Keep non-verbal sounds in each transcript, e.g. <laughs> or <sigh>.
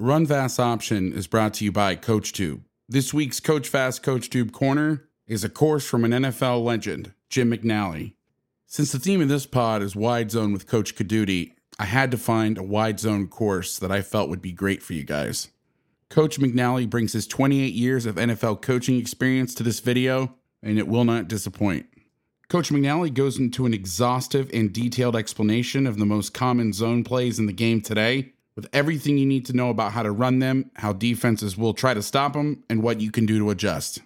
Run Vass Option is brought to you by CoachTube. This week's Coach Vass CoachTube Corner is a course from an NFL legend, Jim McNally. Since the theme of this pod is wide zone with Coach Caduti, I had to find a wide zone course that I felt would be great for you guys. Coach McNally brings his 28 years of NFL coaching experience to this video, and it will not disappoint. Coach McNally goes into an exhaustive and detailed explanation of the most common zone plays in the game today with everything you need to know about how to run them, how defenses will try to stop them, and what you can do to adjust.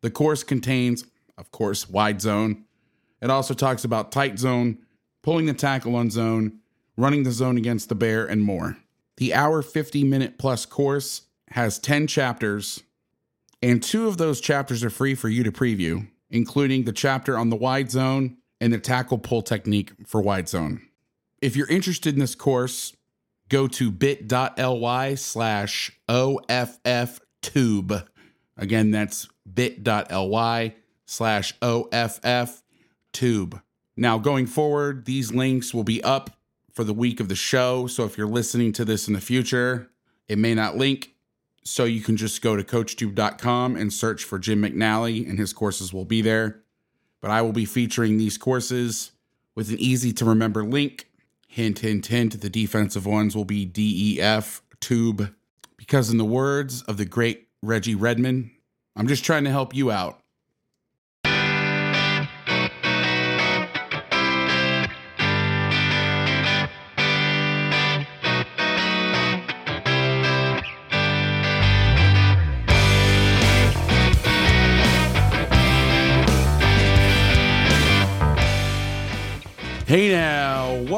The course contains, of course, wide zone. It also talks about tight zone, pulling the tackle on zone, running the zone against the bear, and more. The hour 50 minute plus course has 10 chapters, and two of those chapters are free for you to preview, including the chapter on the wide zone and the tackle pull technique for wide zone. If you're interested in this course, go to bit.ly slash OFF Again, that's bit.ly slash OFF tube. Now, going forward, these links will be up for the week of the show. So if you're listening to this in the future, it may not link. So you can just go to coachtube.com and search for Jim McNally, and his courses will be there. But I will be featuring these courses with an easy to remember link Hint, hint, hint. The defensive ones will be DEF, tube. Because, in the words of the great Reggie Redmond, I'm just trying to help you out. Hey now,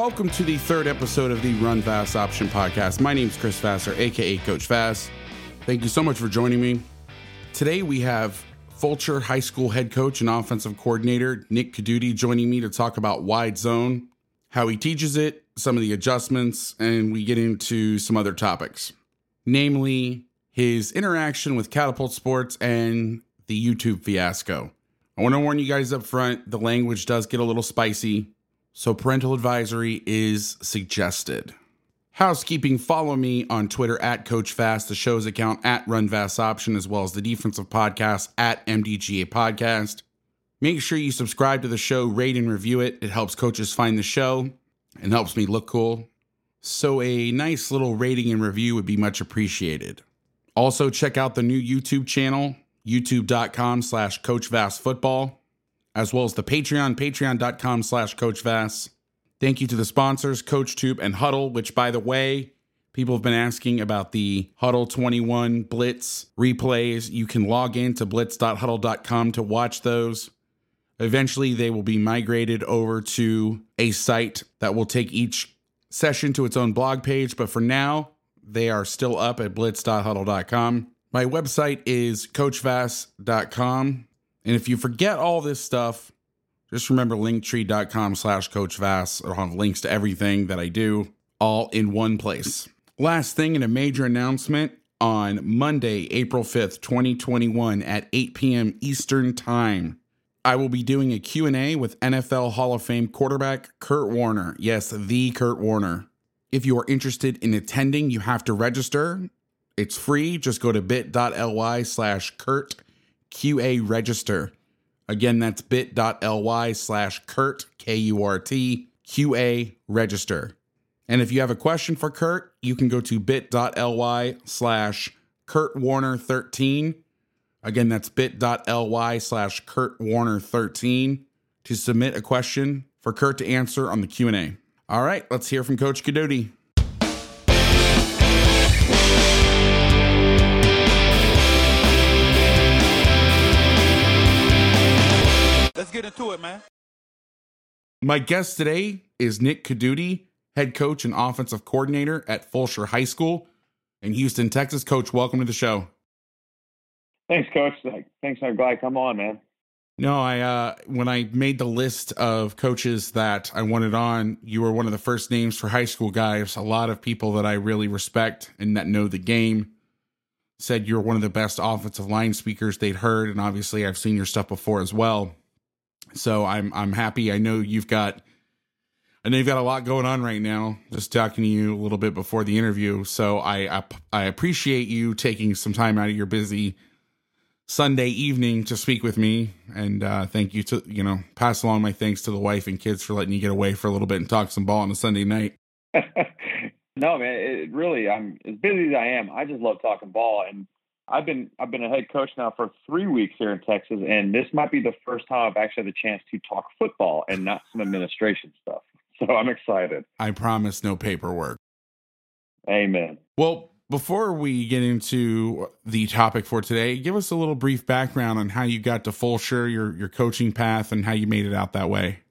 welcome to the third episode of the Run Vass Option podcast. My name is Chris Vasseur, aka Coach Vass. Thank you so much for joining me. Today we have Fulshear High School head coach and offensive coordinator Nick Caduti joining me to talk about wide zone, how he teaches it, some of the adjustments, and we get into some other topics, namely his interaction with Catapult Sports and the YouTube fiasco. I want to warn you guys up front the language does get a little spicy so parental advisory is suggested. Housekeeping, follow me on Twitter at Coach Vass, the show's account at Run Vass Option, as well as the defensive podcast at MDGA Podcast. Make sure you subscribe to the show, rate and review it. It helps coaches find the show and helps me look cool. So a nice little rating and review would be much appreciated. Also, check out the new YouTube channel, youtube.com slash Coach Vass Football as well as the Patreon, patreon.com slash Coach Vass. Thank you to the sponsors, CoachTube and Hudl, which, by the way, people have been asking about the Hudl 21 Blitz replays. You can log in to blitz.hudl.com to watch those. Eventually, they will be migrated over to a site that will take each session to its own blog page, but for now, they are still up at blitz.hudl.com. My website is coachvass.com. And if you forget all this stuff, just remember linktree.com slash coach Vass. It'll have links to everything that I do all in one place. Last thing and a major announcement on Monday, April 5th, 2021 at 8 p.m. Eastern Time. I will be doing a Q&A with NFL Hall of Fame quarterback Kurt Warner. Yes, the Kurt Warner. If you are interested in attending, you have to register. It's free. Just go to bit.ly slash Kurt QA register. Again, that's bit.ly slash Kurt, K U R T, QA register. And if you have a question for Kurt, you can go to bit.ly slash Kurt Warner 13. Again, that's bit.ly slash Kurt Warner 13 to submit a question for Kurt to answer on the Q&A. All right, let's hear from Coach Cadoti. Get into it, man. My guest today is Nick Cadoti, head coach and offensive coordinator at Fulshear High School in Houston, Texas. Coach, welcome to the show. Thanks, Coach. Thanks. I'm glad come on, man. No, I uh when I made the list of coaches that I wanted on, you were one of the first names for high school guys. A lot of people that I really respect and that know the game said you're one of the best offensive line speakers they'd heard, and obviously I've seen your stuff before as well. So I'm I'm happy. I know you've got I know you've got a lot going on right now. Just talking to you a little bit before the interview, so I I, I appreciate you taking some time out of your busy Sunday evening to speak with me, and uh, thank you to you know pass along my thanks to the wife and kids for letting you get away for a little bit and talk some ball on a Sunday night. <laughs> no, man, it really I'm as busy as I am. I just love talking ball, and I've been I've been a head coach now for three weeks here in Texas, and this might be the first time I've actually had the chance to talk football and not some administration stuff. <laughs> So I'm excited. I promise no paperwork. Amen. Well, before we get into the topic for today, give us a little brief background on how you got to Fulshear, your your coaching path, and how you made it out that way.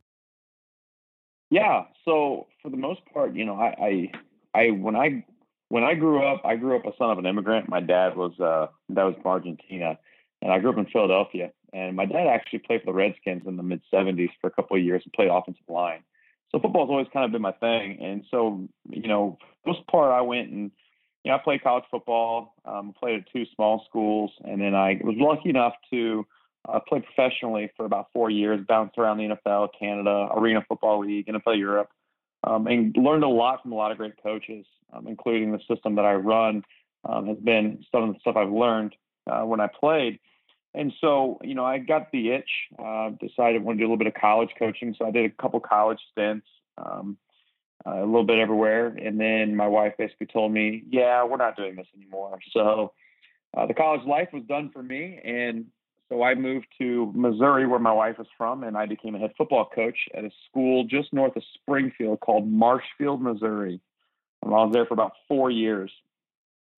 Yeah. So for the most part, you know, I I, I when I when I grew up, I grew up a son of an immigrant. My dad was uh that was from Argentina, and I grew up in Philadelphia. And my dad actually played for the Redskins in the mid '70s for a couple of years and played offensive line. So football's always kind of been my thing. And so, you know, most part, I went and you know, I played college football. Um, played at two small schools, and then I was lucky enough to uh, play professionally for about four years. Bounced around the NFL, Canada, Arena Football League, NFL Europe, um, and learned a lot from a lot of great coaches, um, including the system that I run. Um, has been some of the stuff I've learned uh, when I played. And so, you know, I got the itch. Uh, decided I wanted to do a little bit of college coaching, so I did a couple college stints. Um, uh, a little bit everywhere. And then my wife basically told me, yeah, we're not doing this anymore. So uh, the college life was done for me. And so I moved to Missouri, where my wife is from, and I became a head football coach at a school just north of Springfield called Marshfield, Missouri. And I was there for about four years.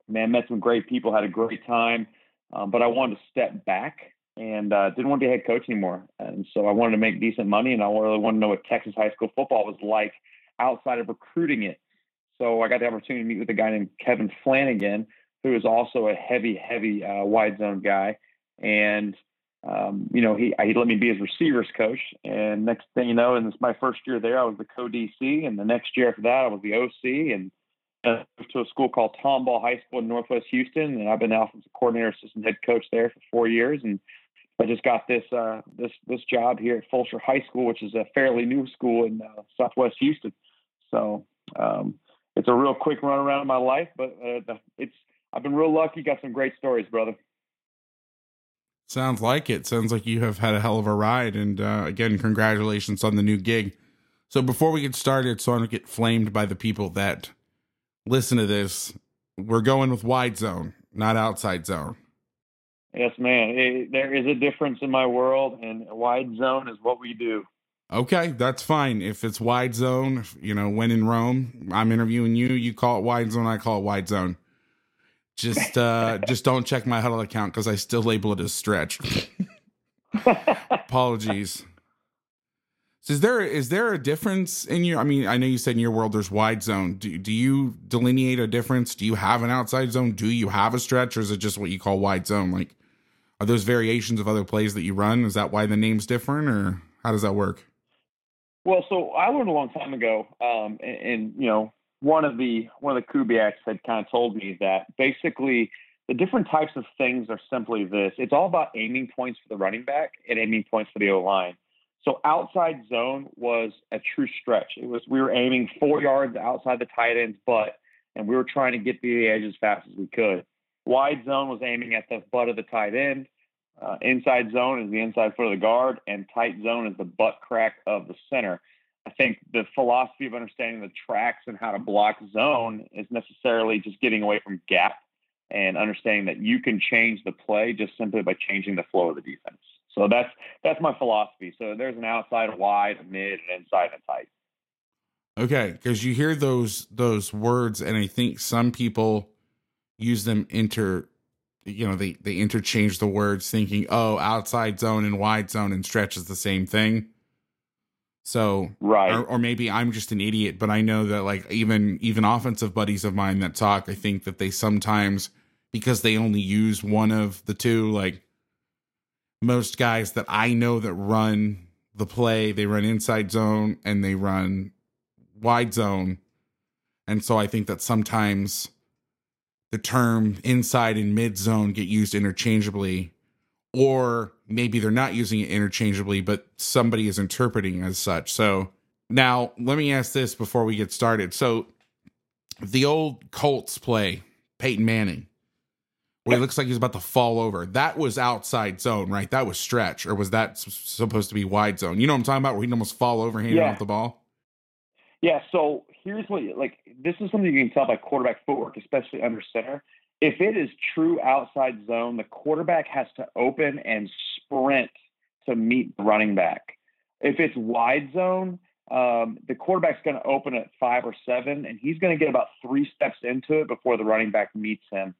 Man, met some great people, had a great time, um, but I wanted to step back and uh, didn't want to be a head coach anymore. And so I wanted to make decent money, and I really wanted to know what Texas high school football was like outside of recruiting it. So I got the opportunity to meet with a guy named Kevin Flanagan, who is also a heavy, heavy uh, wide zone guy. And, um, you know, he, he let me be his receivers coach. And next thing you know, and this my first year there, I was the co DC. And the next year after that, I was the OC and moved to a school called Tomball High School in Northwest Houston. And I've been offensive coordinator, assistant head coach there for four years. And I just got this uh, this this job here at Fulshear High School, which is a fairly new school in uh, Southwest Houston. So um, it's a real quick run around in my life, but uh, it's I've been real lucky. Got some great stories, brother. Sounds like it. Sounds like you have had a hell of a ride. And uh, again, congratulations on the new gig. So before we get started, so I don't get flamed by the people that listen to this, we're going with wide zone, not outside zone. Yes, man. It, there is a difference in my world, and wide zone is what we do. Okay, that's fine. If it's wide zone, you know, when in Rome, I'm interviewing you, you call it wide zone, I call it wide zone. Just uh just don't check my Hudl account because I still label it as stretch. <laughs> Apologies. So is there is there a difference in your I mean, I know you said in your world there's wide zone. Do do you delineate a difference? Do you have an outside zone? Do you have a stretch or is it just what you call wide zone? Like are those variations of other plays that you run? Is that why the name's different or how does that work? Well, so I learned a long time ago, um, and, and, you know, one of the one of the Kubiaks had kind of told me that basically the different types of things are simply this: it's all about aiming points for the running back and aiming points for the O line. So outside zone was a true stretch. It was we were aiming four yards outside the tight end's butt, and we were trying to get to the edge as fast as we could. Wide zone was aiming at the butt of the tight end. Uh, inside zone is the inside foot of the guard, and tight zone is the butt crack of the center. I think the philosophy of understanding the tracks and how to block zone is necessarily just getting away from gap and understanding that you can change the play just simply by changing the flow of the defense. So that's that's my philosophy. So there's an outside, a wide, a mid, an inside, and tight. Okay, because you hear those those words, and I think some people use them inter, you know, they they interchange the words, thinking, oh, outside zone and wide zone and stretch is the same thing. So right, or, or maybe I'm just an idiot, but I know that like even even offensive buddies of mine that talk, I think that they sometimes because they only use one of the two, like most guys that I know that run the play, they run inside zone and they run wide zone. And so I think that sometimes the term inside and mid zone get used interchangeably, or maybe they're not using it interchangeably, but somebody is interpreting as such. So now let me ask this before we get started. So the old Colts play, Peyton Manning, where he looks like he's about to fall over. That was outside zone, right? That was stretch, or was that supposed to be wide zone? You know what I'm talking about, where he'd almost fall over handing yeah. off the ball. Yeah. So here's what, like, this is something you can tell by quarterback footwork, especially under center. If it is true outside zone, the quarterback has to open and sprint to meet the running back. If it's wide zone, um, the quarterback's going to open at five or seven, and he's going to get about three steps into it before the running back meets him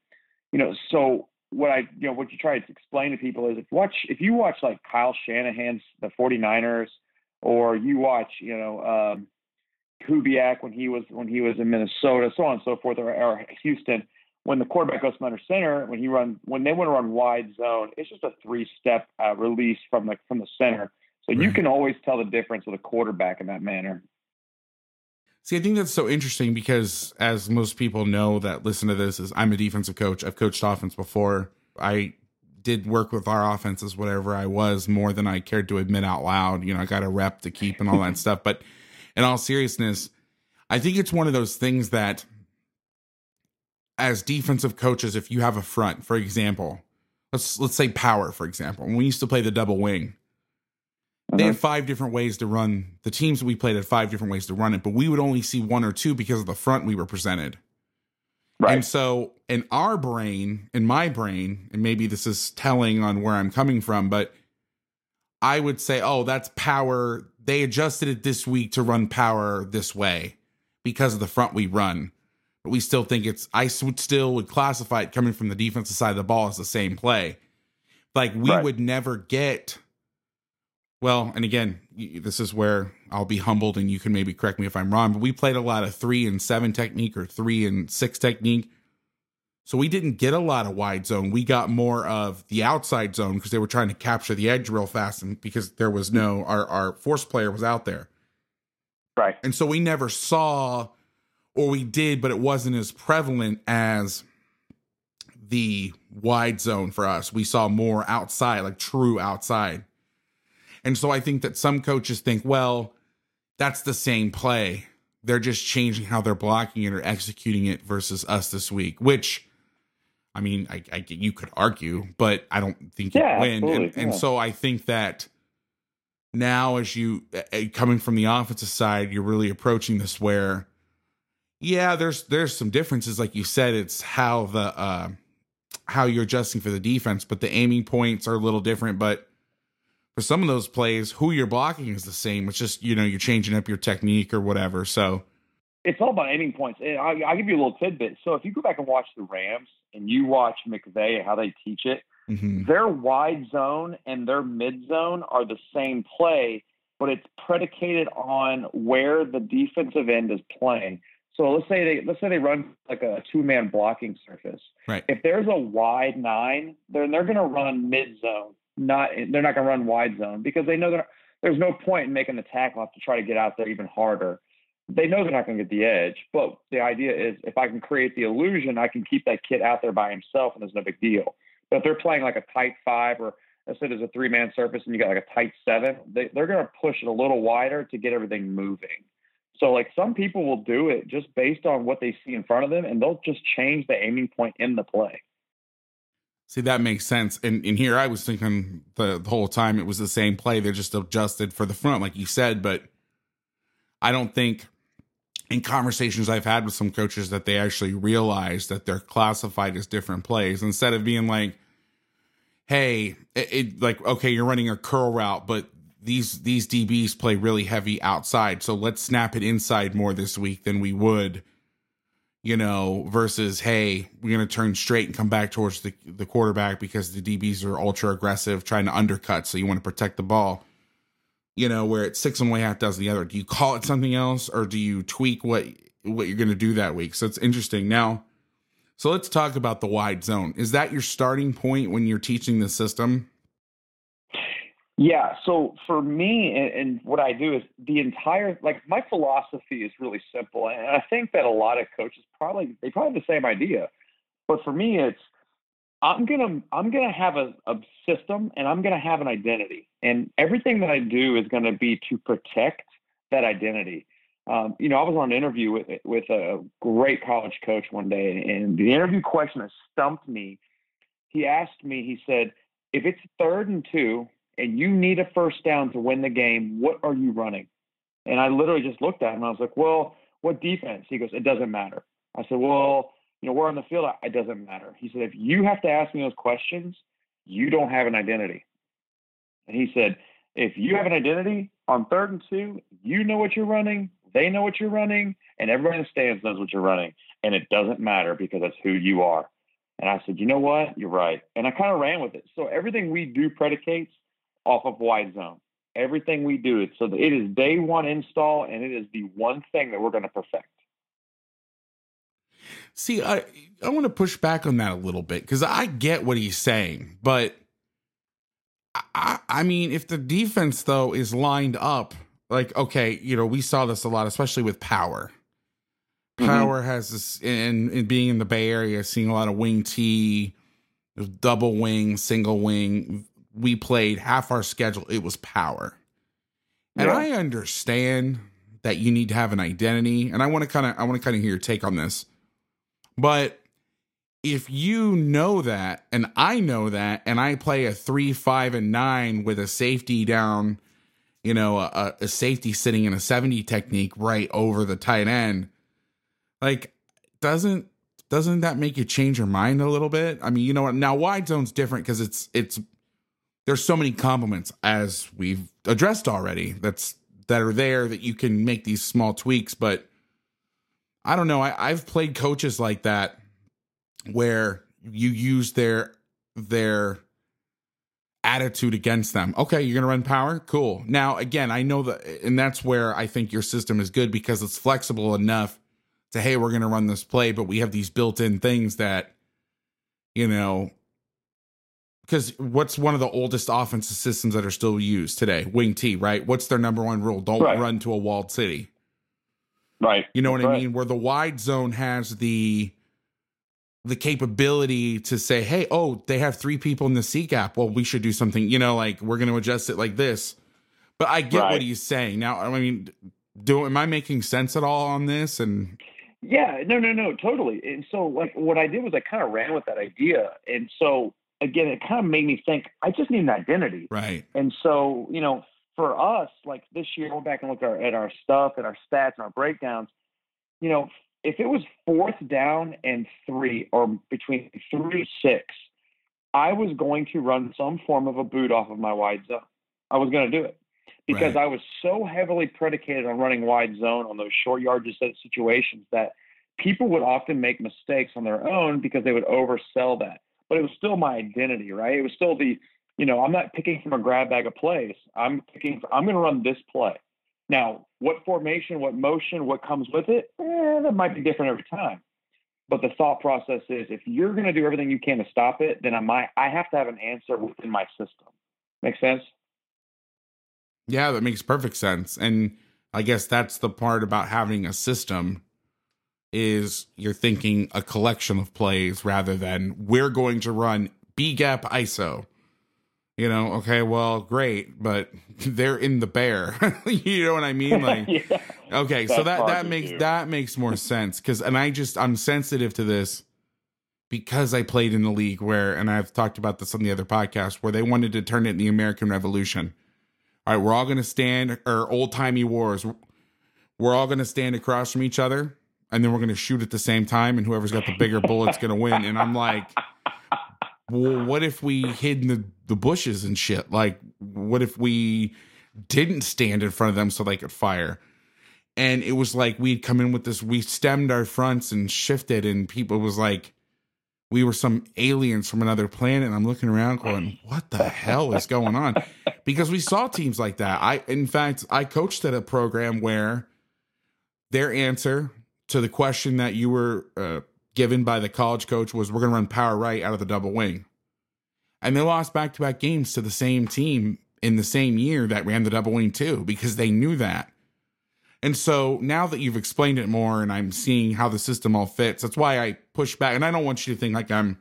you know, so what I, you know, what you try to explain to people is if watch, if you watch like Kyle Shanahan's the 49ers, or you watch, you know, um, Kubiak when he was when he was in Minnesota, so on and so forth, or, or Houston, when the quarterback goes from under center, when he run when they want to run wide zone, it's just a three step uh, release from the from the center. So right. you can always tell the difference with a quarterback in that manner. See, I think that's so interesting because, as most people know that listen to this, is I'm a defensive coach. I've coached offense before. I did work with our offenses, whatever I was, more than I cared to admit out loud. You know, I got a rep to keep and all that <laughs> stuff. But in all seriousness, I think it's one of those things that, as defensive coaches, if you have a front, for example, let's let's say power, for example, when we used to play the double wing, they had uh-huh. five different ways to run the teams we played had five different ways to run it, but we would only see one or two because of the front we were presented. Right. And so in our brain, in my brain, and maybe this is telling on where I'm coming from, but I would say, oh, that's power. They adjusted it this week to run power this way because of the front we run. But we still think it's, I would still would classify it coming from the defensive side of the ball as the same play. Like we right. would never get well, and again, this is where I'll be humbled and you can maybe correct me if I'm wrong, but we played a lot of three and seven technique or three and six technique. So we didn't get a lot of wide zone. We got more of the outside zone because they were trying to capture the edge real fast and because there was no our our force player was out there. Right. And so we never saw or we did, but it wasn't as prevalent as the wide zone for us. We saw more outside, like true outside. And so I think that some coaches think, well, that's the same play. They're just changing how they're blocking it or executing it versus us this week, which I mean, I, I you could argue, but I don't think you win. And, yeah. and so I think that now, as you uh, uh, coming from the offensive side, you're really approaching this where, yeah, there's there's some differences, like you said. It's how the uh, how you're adjusting for the defense, but the aiming points are a little different. But for some of those plays, who you're blocking is the same. It's just you know you're changing up your technique or whatever. So it's all about aiming points. And I'll, I'll give you a little tidbit. So if you go back and watch the Rams and you watch McVay how they teach it, mm-hmm. their wide zone and their mid zone are the same play, but it's predicated on where the defensive end is playing. So let's say they let's say they run like a two man blocking surface. Right. If there's a wide nine, then they're going to run mid zone not they're not going to run wide zone because they know that there's no point in making the tackle have to try to get out there even harder. They know they're not going to get the edge, but the idea is if I can create the illusion, I can keep that kid out there by himself, and there's no big deal. But if they're playing like a tight five, or let's say there's a three man surface and you got like a tight seven, they, they're going to push it a little wider to get everything moving. So like some people will do it just based on what they see in front of them, and they'll just change the aiming point in the play. See, that makes sense. And and here I was thinking the, the whole time it was the same play. They're just adjusted for the front, like you said. But I don't think in conversations I've had with some coaches that they actually realize that they're classified as different plays instead of being like, hey, it, it, like okay, you're running a curl route, but these these DBs play really heavy outside, so let's snap it inside more this week than we would, you know, versus hey, we're gonna turn straight and come back towards the the quarterback because the DBs are ultra aggressive, trying to undercut, so you want to protect the ball. You know, where it's six and one half does the other. Do you call it something else, or do you tweak what what you're gonna do that week? So it's interesting now so let's talk about the wide zone. Is that your starting point when you're teaching the system? Yeah. So for me, and, and, what I do is the entire like my philosophy is really simple, and I think that a lot of coaches probably they probably have the same idea, but for me, it's I'm gonna I'm gonna have a, a system and I'm gonna have an identity, and everything that I do is gonna be to protect that identity um, you know, I was on an interview with with a great college coach one day, and the interview question that stumped me. He asked me. He said, "If it's third and two, and you need a first down to win the game, what are you running?" And I literally just looked at him. And I was like, "Well, what defense?" He goes, "It doesn't matter." I said, "Well, you know, we're on the field. It doesn't matter." He said, "If you have to ask me those questions, you don't have an identity." And he said, "If you have an identity on third and two, you know what you're running they know what you're running, and everybody in the stands knows what you're running, and it doesn't matter because that's who you are. And I said, you know what? You're right. And I kind of ran with it. So everything we do predicates off of wide zone. Everything we do, it's so it is day one install, and it is the one thing that we're going to perfect. See, I I want to push back on that a little bit because I get what he's saying, but I I mean, if the defense though is lined up like okay, you know, we saw this a lot, especially with power. Mm-hmm. Power mm-hmm. has this, in, in being in the Bay Area, seeing a lot of wing T, double wing, single wing. We played half our schedule. It was power, and yeah. I understand that you need to have an identity, and I want to kind of, I want to kind of hear your take on this. But if you know that, and I know that, and I play a three, five, and nine with a safety down you know, a, a safety sitting in a 70 technique right over the tight end. Like, doesn't doesn't that make you change your mind a little bit? I mean, you know what? Now wide zone's different because it's it's there's so many compliments as we've addressed already that's that are there that you can make these small tweaks, but I don't know. I, I've played coaches like that where you use their their attitude against them. Okay, you're to run power? Cool. Now, again, I know that, and that's where I think your system is good because it's flexible enough to, hey, we're to run this play, but we have these built in things that, you know, because what's one of the oldest offensive systems that are still used today? Wing T, right? What's their number one rule? Don't right. run to a walled city. Right. You know what right. I mean? Where the wide zone has the the capability to say, hey, oh, they have three people in the C gap. Well, we should do something, you know, like we're going to adjust it like this. But I get right. what he's saying. Now, I mean, do am I making sense at all on this? And yeah, no, no, no, totally. And so, like, what I did was I kind of ran with that idea. And so, again, it kind of made me think I just need an identity. Right. And so, you know, for us, like this year, go back and look at our, at our stuff and our stats and our breakdowns. You know, if it was fourth down and three or between three six, I was going to run some form of a boot off of my wide zone. I was going to do it because right. I was so heavily predicated on running wide zone on those short yardage situations that people would often make mistakes on their own because they would oversell that. But it was still my identity, right? It was still the, you know, I'm not picking from a grab bag of plays. I'm picking. I'm going to run this play. Now, what formation, what motion, what comes with it, eh, that might be different every time. But the thought process is if you're going to do everything you can to stop it, then I might I have to have an answer within my system. Make sense? Yeah, that makes perfect sense. And I guess that's the part about having a system is you're thinking a collection of plays rather than we're going to run B gap ISO you know okay well great but <laughs> they're in the bear. <laughs> You know what i mean? <laughs> Like yeah. okay That's so that that makes do. that makes more sense because and i just i'm sensitive to this because i played in the league where and i've talked about this on the other podcast where they wanted to turn it in the american revolution. All right we're all going to stand or old-timey wars. We're all going to stand across from each other and then we're going to shoot at the same time and whoever's got the bigger bullet's going to win. And i'm like well what if we hid in the, the bushes and shit? Like what if we didn't stand in front of them so they could fire? And it was like we'd come in with this we stemmed our fronts and shifted and people was like we were some aliens from another planet. And i'm looking around going what the hell is going on? Because we saw teams like that. I in fact i coached at a program where their answer to the question that you were uh, given by the college coach was we're going to run power right out of the double wing and they lost back-to-back games to the same team in the same year that ran the double wing too because they knew that and so now that you've explained it more and I'm seeing how the system all fits, that's why I push back. And I don't want you to think like I'm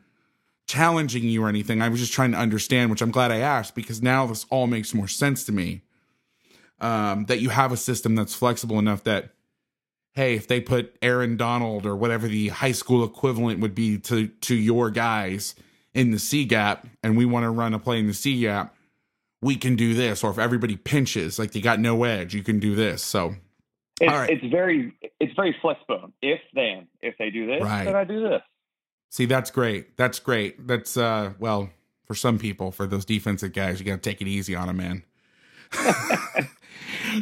challenging you or anything. I was just trying to understand, which I'm glad I asked because now this all makes more sense to me. Um, that you have a system that's flexible enough that, hey, if they put Aaron Donald or whatever the high school equivalent would be to to your guys in the C gap, and we want to run a play in the C gap, we can do this. Or if everybody pinches, like they got no edge, you can do this. So it's, right. it's very it's very flexible. If then if they do this, right. then I do this. See, that's great. That's great. That's uh well, for some people, for those defensive guys, you got to take it easy on them, man. <laughs>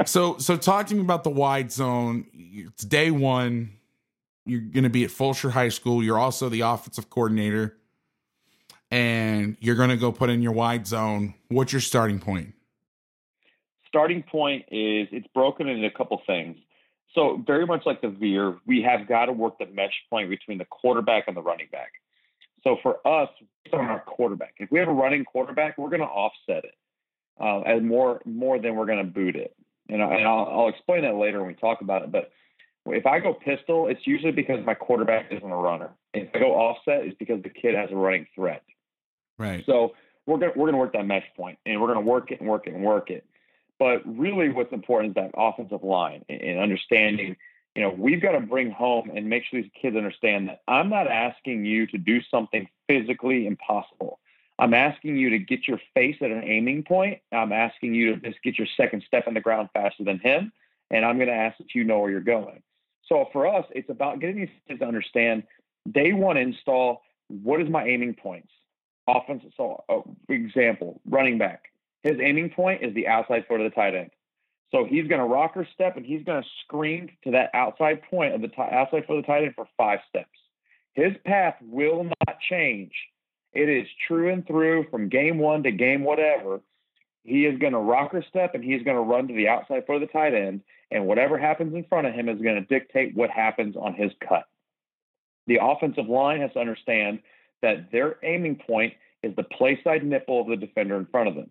so so talk to me about the wide zone. It's day 1. You're going to be at Fulshear High School. You're also the offensive coordinator and you're going to go put in your wide zone. What's your starting point? starting point is it's broken into a couple things. So very much like the veer, we have got to work the mesh point between the quarterback and the running back. So for us, on our quarterback, if we have a running quarterback, we're going to offset it uh, as more more than we're going to boot it. And, I, and I'll, I'll explain that later when we talk about it. But if I go pistol, it's usually because my quarterback isn't a runner. If I go offset, it's because the kid has a running threat. Right. So we're gonna we're gonna work that mesh point, and we're gonna work it and work it and work it. But really, what's important is that offensive line and understanding. You know, we've got to bring home and make sure these kids understand that I'm not asking you to do something physically impossible. I'm asking you to get your face at an aiming point. I'm asking you to just get your second step in the ground faster than him. And I'm going to ask that you know where you're going. So for us, it's about getting these kids to understand day one install what is my aiming points? Offensive, so uh, example, running back his aiming point is the outside foot of the tight end. So he's going to rocker step and he's going to screen to that outside point of the t- outside foot of the tight end for five steps. His path will not change. It is true and through from game one to game whatever. He is going to rocker step and he's going to run to the outside of the tight end. And whatever happens in front of him is going to dictate what happens on his cut. The offensive line has to understand that their aiming point is the play side nipple of the defender in front of them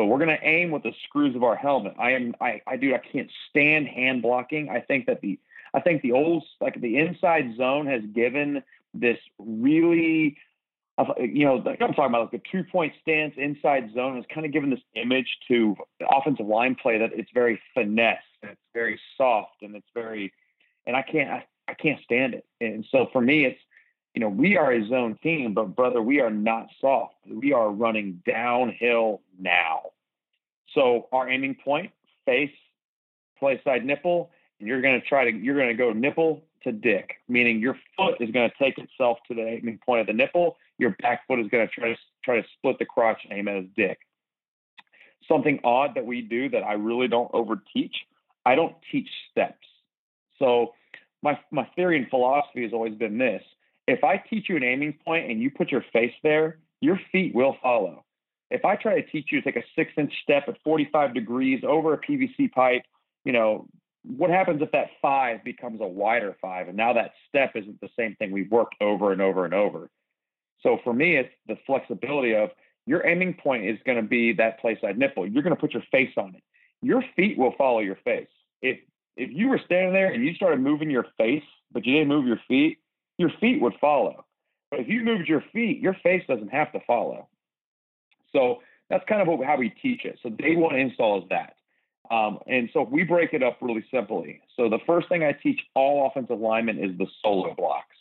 but we're going to aim with the screws of our helmet. I am, I, I do, I can't stand hand blocking. I think that the, I think the old, like the inside zone has given this really, you know, like I'm talking about like the two point stance inside zone has kind of given this image to offensive line play that it's very finesse and it's very soft and it's very, and I can't, I, I can't stand it. And so for me, it's, you know, we are a zone team, but brother, we are not soft. We are running downhill now. So our aiming point, face, play side nipple, and you're going to try to, you're going to go nipple to dick, meaning your foot is going to take itself to the aiming point of the nipple. Your back foot is going to try to try to split the crotch and aim at his dick. Something odd that we do that I really don't over teach. I don't teach steps. So my my theory and philosophy has always been this if I teach you an aiming point and you put your face there, your feet will follow. If I try to teach you to take a six inch step at 45 degrees over a PVC pipe, you know, what happens if that five becomes a wider five? And now that step isn't the same thing we've worked over and over and over. So for me, it's the flexibility of your aiming point is going to be that play side nipple. You're going to put your face on it. Your feet will follow your face. If if you were standing there and you started moving your face, but you didn't move your feet, your feet would follow. But if you moved your feet, your face doesn't have to follow. So that's kind of what, how we teach it. So day one install is that. Um, and so we break it up really simply. So the first thing I teach all offensive linemen is the solo blocks,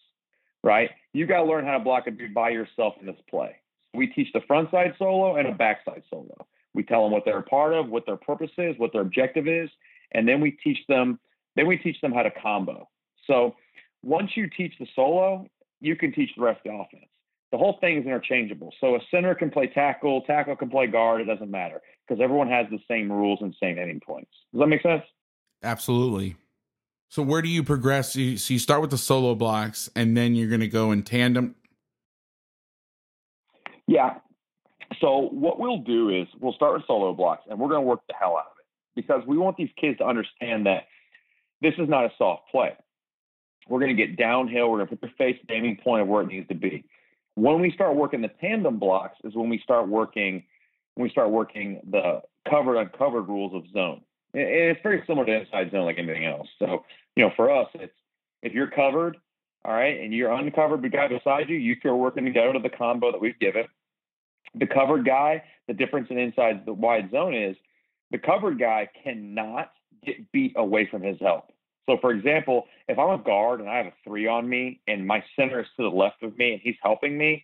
right? You got to learn how to block a dude by yourself in this play. We teach the front side solo and a backside solo. We tell them what they're a part of, what their purpose is, what their objective is, and then we teach them Then we teach them how to combo. So once you teach the solo, you can teach the rest of the offense. The whole thing is interchangeable. So a center can play tackle, tackle can play guard. It doesn't matter because everyone has the same rules and same ending points. Does that make sense? Absolutely. So where do you progress? So you start with the solo blocks, and then you're going to go in tandem. Yeah. So what we'll do is we'll start with solo blocks, and we're going to work the hell out of it because we want these kids to understand that this is not a soft play. We're going to get downhill. We're going to put their face at the aiming point of where it needs to be. When we start working the tandem blocks is when we start working when we start working the covered uncovered rules of zone. And It's very similar to inside zone like anything else. So, you know, for us, it's if you're covered, all right, and you're uncovered, the guy beside you, you two are working together to the combo that we've given. The covered guy, the difference in inside the wide zone is the covered guy cannot get beat away from his help. So, for example, if I'm a guard and I have a three on me and my center is to the left of me and he's helping me,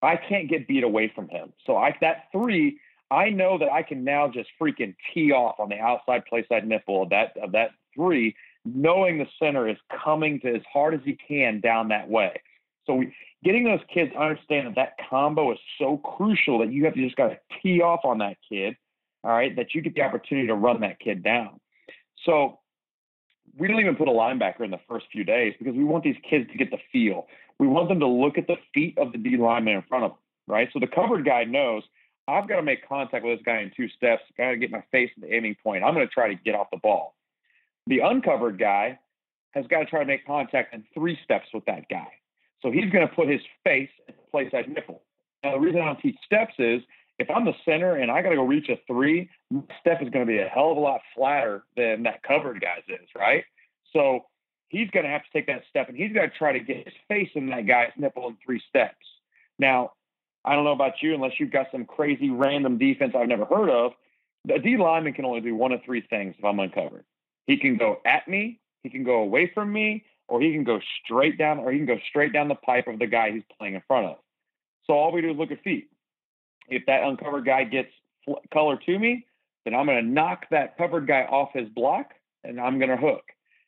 I can't get beat away from him. So, I that three, I know that I can now just freaking tee off on the outside play side nipple of that of that three, knowing the center is coming to as hard as he can down that way. So, we, getting those kids to understand that that combo is so crucial that you have to just got to tee off on that kid, all right, that you get the opportunity to run that kid down. So we don't even put a linebacker in the first few days because we want these kids to get the feel. We want them to look at the feet of the D lineman in front of them, right? So the covered guy knows I've got to make contact with this guy in two steps, got to get my face in the aiming point. I'm going to try to get off the ball. The uncovered guy has got to try to make contact in three steps with that guy. So he's going to put his face at the play side nipple. Now, the reason I don't teach steps is if I'm the center and I got to go reach a three, my step is going to be a hell of a lot flatter than that covered guy's is, right? So he's going to have to take that step and he's got to try to get his face in that guy's nipple in three steps. Now, I don't know about you, unless you've got some crazy random defense I've never heard of. The D lineman can only do one of three things if I'm uncovered. He can go at me, he can go away from me, or he can go straight down, or he can go straight down the pipe of the guy he's playing in front of. So all we do is look at feet if that uncovered guy gets color to me, then I'm going to knock that covered guy off his block and I'm going to hook.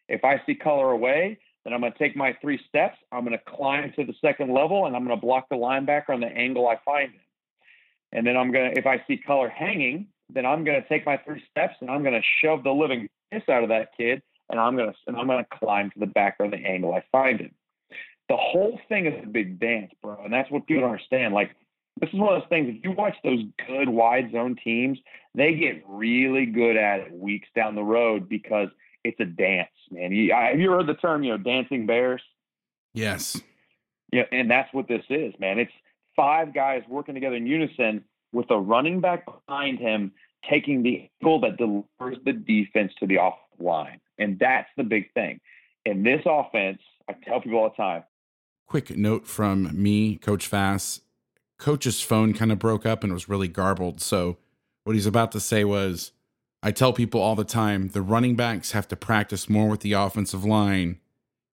If I see color away, then I'm going to take my three steps. I'm going to climb to the second level and I'm going to block the linebacker on the angle I find him. And then I'm going to, if I see color hanging, then I'm going to take my three steps and I'm going to shove the living piss out of that kid and I'm going to, and I'm going to climb to the back of the angle I find him. The whole thing is a big dance, bro. And that's what people don't understand. Like, this is one of those things. If you watch those good wide zone teams, they get really good at it weeks down the road because it's a dance, man. You, have you heard the term, you know, dancing bears? Yes. Yeah, and that's what this is, man. It's five guys working together in unison with a running back behind him taking the angle that delivers the defense to the off line. And that's the big thing. In this offense, I tell people all the time. Quick note from me, Coach Vass coach's phone kind of broke up and was really garbled. So what he's about to say was, I tell people all the time the running backs have to practice more with the offensive line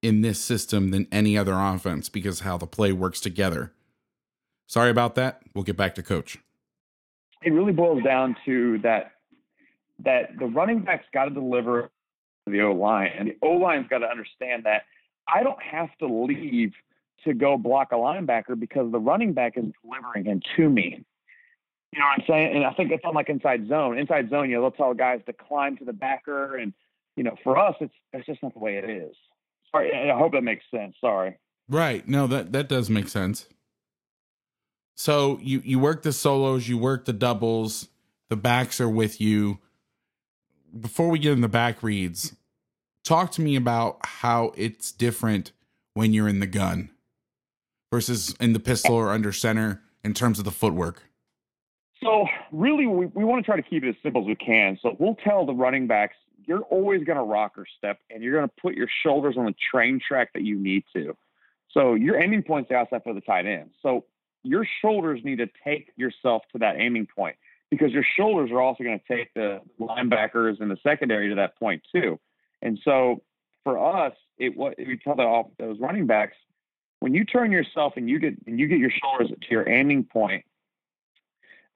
in this system than any other offense because how the play works together. Sorry about that. We'll get back to coach. It really boils down to that that the running backs got to deliver the O line, and the O line's got to understand that I don't have to leave to go block a linebacker because the running back is delivering him to me. You know what I'm saying? And I think it's on like inside zone. Inside zone, you know, they'll tell guys to climb to the backer, and you know, for us, it's it's just not the way it is. Sorry, I hope that makes sense. Sorry. Right. No, that that does make sense. So you you work the solos, you work the doubles, the backs are with you. Before we get in the back reads, talk to me about how it's different when you're in the gun versus in the pistol or under center in terms of the footwork? So really, we, we want to try to keep it as simple as we can. So we'll tell the running backs, you're always going to rocker step and you're going to put your shoulders on the train track that you need to. So your aiming point's the outside for the tight end. So your shoulders need to take yourself to that aiming point because your shoulders are also going to take the linebackers and the secondary to that point too. And so for us, it what we tell the, those running backs, when you turn yourself and you get and you get your shoulders to your aiming point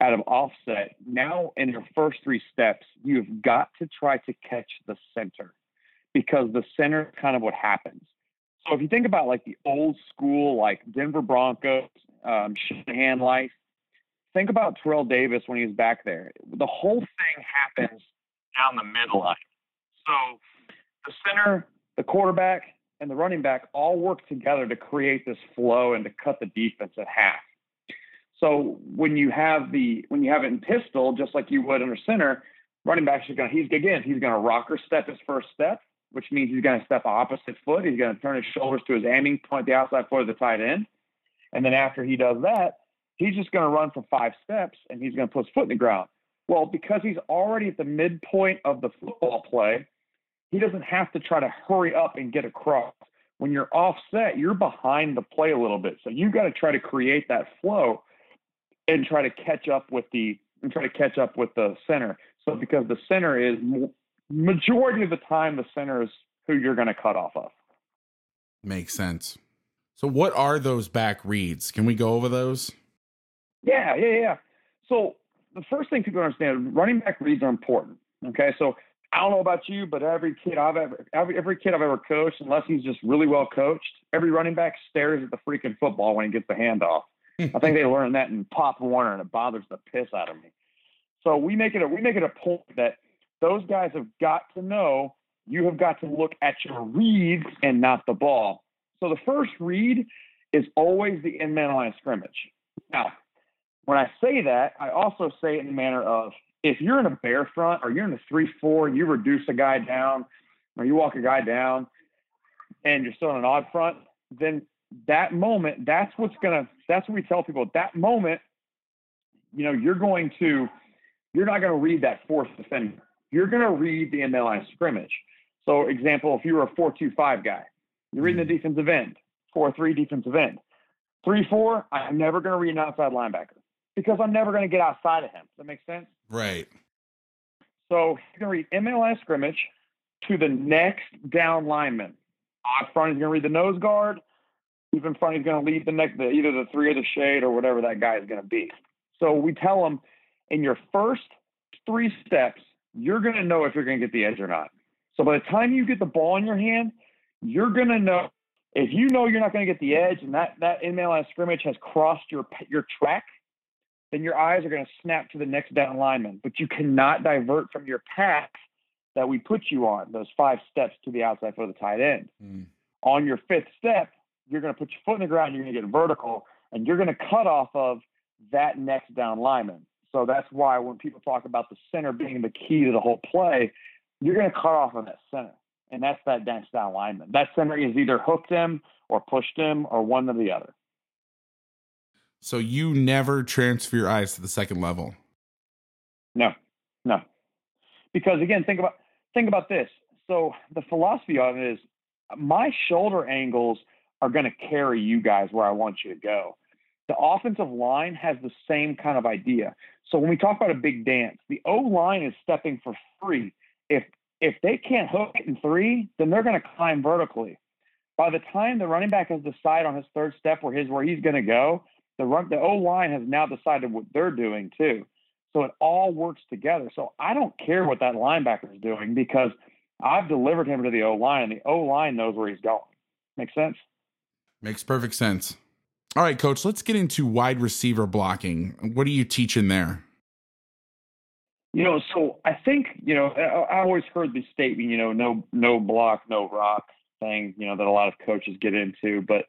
out of offset, now in your first three steps, you've got to try to catch the center because the center is kind of what happens. So if you think about like the old school, like Denver Broncos, um, Shanahan life, think about Terrell Davis when he was back there. The whole thing happens down the midline. So the center, the quarterback, and the running back all work together to create this flow and to cut the defense in half. So when you have the when you have it in pistol, just like you would under center, running back is going to he's again he's going to rocker step his first step, which means he's going to step opposite foot. He's going to turn his shoulders to his aiming point, the outside foot of the tight end, and then after he does that, he's just going to run for five steps and he's going to put his foot in the ground. Well, because he's already at the midpoint of the football play, he doesn't have to try to hurry up and get across. When you're offset, you're behind the play a little bit. So you've got to try to create that flow and try to catch up with the and try to catch up with the center. So because the center is majority of the time the center is who you're going to cut off of. Makes sense. So what are those back reads? Can we go over those? Yeah, yeah, yeah. So the first thing people understand, running back reads are important. Okay, so I don't know about you, but every kid I've ever every, every kid I've ever coached, unless he's just really well coached, every running back stares at the freaking football when he gets the handoff. I think they <laughs> learned that in Pop Warner, and it bothers the piss out of me. So we make it a, we make it a point that those guys have got to know you have got to look at your reads and not the ball. So the first read is always the in man line of scrimmage. Now, when I say that, I also say it in the manner of if you're in a bear front or you're in a three four, you reduce a guy down, or you walk a guy down, and you're still in an odd front, then that moment, that's what's gonna that's what we tell people. At that moment, you know, you're going to you're not going to read that fourth defender. You're going to read the ML line scrimmage. So, example, if you were a four-two-five guy, you're reading the mm-hmm. defensive end, four-three defensive end. Three-four, I'm never going to read an outside linebacker because I'm never going to get outside of him. Does that make sense? Right. So you're going to read MLS scrimmage to the next down lineman. Odd front, he's going to read the nose guard. Even front, he's going to lead the next, the, either the three or the shade or whatever that guy is going to be. So we tell them in your first three steps, you're going to know if you're going to get the edge or not. So by the time you get the ball in your hand, you're going to know if you know you're not going to get the edge and that that line scrimmage has crossed your your track, then your eyes are going to snap to the next down lineman. But you cannot divert from your path that we put you on, those five steps to the outside for the tight end. Mm. On your fifth step, you're going to put your foot in the ground, you're going to get vertical, and you're going to cut off of that next down lineman. So that's why when people talk about the center being the key to the whole play, you're going to cut off of that center. And that's that next down lineman. That center is either hooked him or pushed him or one or the other. So you never transfer your eyes to the second level. No, no. Because again, think about think about this. So the philosophy of it is my shoulder angles are going to carry you guys where I want you to go. The offensive line has the same kind of idea. So when we talk about a big dance, the O line is stepping for free. If if they can't hook it in three, then they're going to climb vertically. By the time the running back has decided on his third step where his where he's going to go, the run, the O line has now decided what they're doing too. So it all works together. So I don't care what that linebacker is doing because I've delivered him to the O line, and the O line knows where he's going. Makes sense? Makes perfect sense. All right, coach, let's get into wide receiver blocking. What are you teaching there? You know, so I think, you know, I, I always heard the statement, you know, no no block, no rock thing, you know, that a lot of coaches get into. But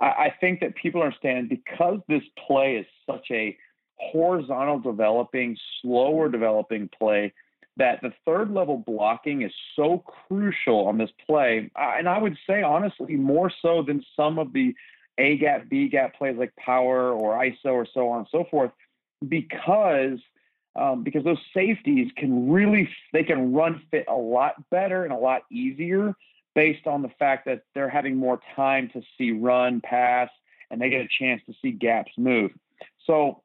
I, I think that people understand because this play is such a horizontal developing, slower developing play, that the third level blocking is so crucial on this play. And I would say, honestly, more so than some of the a gap, B gap plays like power or ISO or so on and so forth, because um, because those safeties can really they can run fit a lot better and a lot easier based on the fact that they're having more time to see run, pass, and they get a chance to see gaps move. So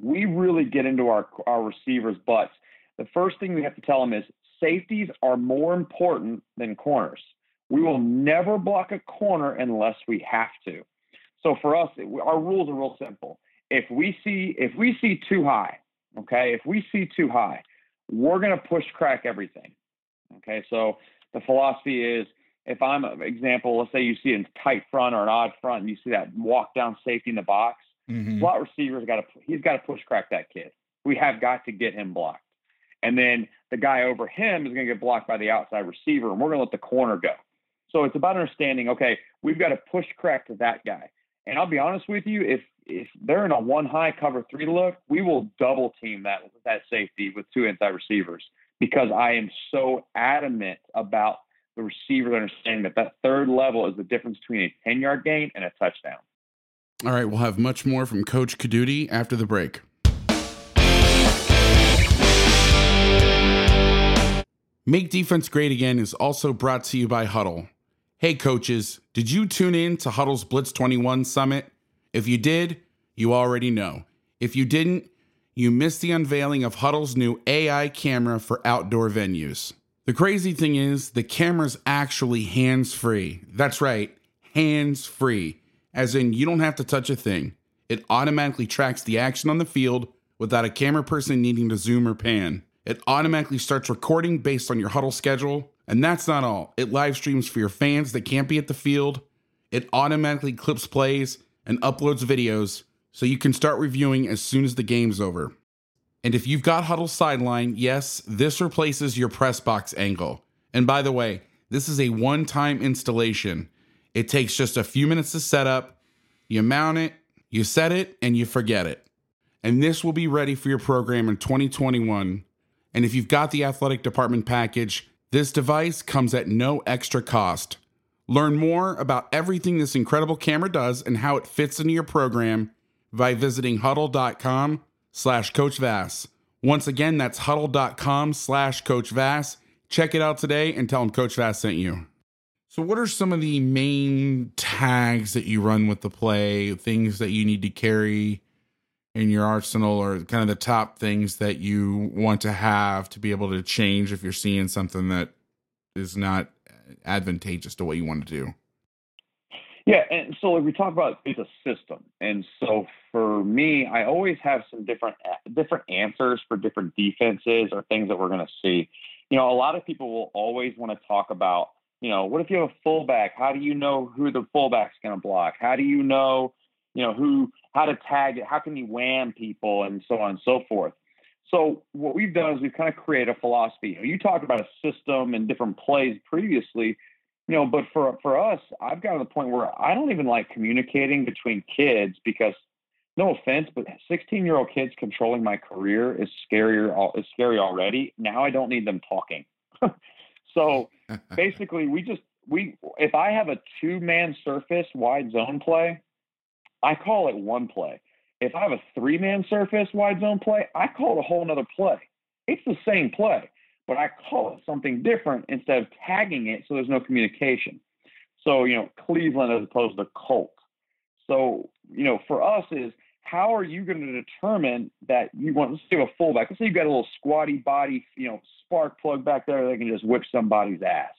we really get into our our receivers' butts. The first thing we have to tell them is safeties are more important than corners. We will never block a corner unless we have to. So for us, our rules are real simple. If we see if we see too high, okay, if we see too high, we're going to push crack everything. Okay, so the philosophy is if I'm an example, let's say you see a tight front or an odd front, and you see that walk down safety in the box, Mhm. slot receiver's got to he's got to push crack that kid. We have got to get him blocked, and then the guy over him is going to get blocked by the outside receiver, and we're going to let the corner go. So it's about understanding. Okay, we've got to push crack to that guy. And I'll be honest with you, if if they're in a one high cover three look, we will double team that that safety with two inside receivers because I am so adamant about the receivers understanding that that third level is the difference between a 10 yard gain and a touchdown. All right, we'll have much more from Coach Caduti after the break. Make Defense Great Again is also brought to you by Hudl. Hey, coaches, did you tune in to Hudl's Blitz 21 Summit? If you did, you already know. If you didn't, you missed the unveiling of Hudl's new AI camera for outdoor venues. The crazy thing is, the camera's actually hands free. That's right, hands free, as in you don't have to touch a thing. It automatically tracks the action on the field without a camera person needing to zoom or pan. It automatically starts recording based on your Hudl schedule. And that's not all. It live streams for your fans that can't be at the field. It automatically clips plays and uploads videos so you can start reviewing as soon as the game's over. And if you've got Hudl Sideline, yes, this replaces your press box angle. And by the way, this is a one time installation. It takes just a few minutes to set up. You mount it, you set it, and you forget it. And this will be ready for your program in 2021. And if you've got the athletic department package, this device comes at no extra cost. Learn more about everything this incredible camera does and how it fits into your program by visiting hudl.com slash coach vass. Once again, that's hudl.com slash coach vass. Check it out today and tell them Coach Vass sent you. So, what are some of the main tags that you run with the play, things that you need to carry in your arsenal, or kind of the top things that you want to have to be able to change if you're seeing something that is not advantageous to what you want to do? Yeah, and so like we talk about it's a system, and so for me, I always have some different different answers for different defenses or things that we're going to see. You know, a lot of people will always want to talk about, you know, what if you have a fullback? How do you know who the fullback's going to block? How do you know, you know, who how to tag it? How can you wham people and so on and so forth? So what we've done is we've kind of created a philosophy. You, know, you talked about a system and different plays previously you know, but for for us, I've gotten to the point where I don't even like communicating between kids because, no offense, but 16 year old kids controlling my career is scarier is scary already. Now I don't need them talking. <laughs> so <laughs> basically, we just we if I have a two man surface wide zone play, I call it one play. If I have a three man surface wide zone play, I call it a whole nother play. It's the same play but I call it something different instead of tagging it so there's no communication. So, you know, Cleveland as opposed to Colt. So, you know, for us is how are you going to determine that you want, let's say a fullback, let's say you've got a little squatty body, you know, spark plug back there that can just whip somebody's ass.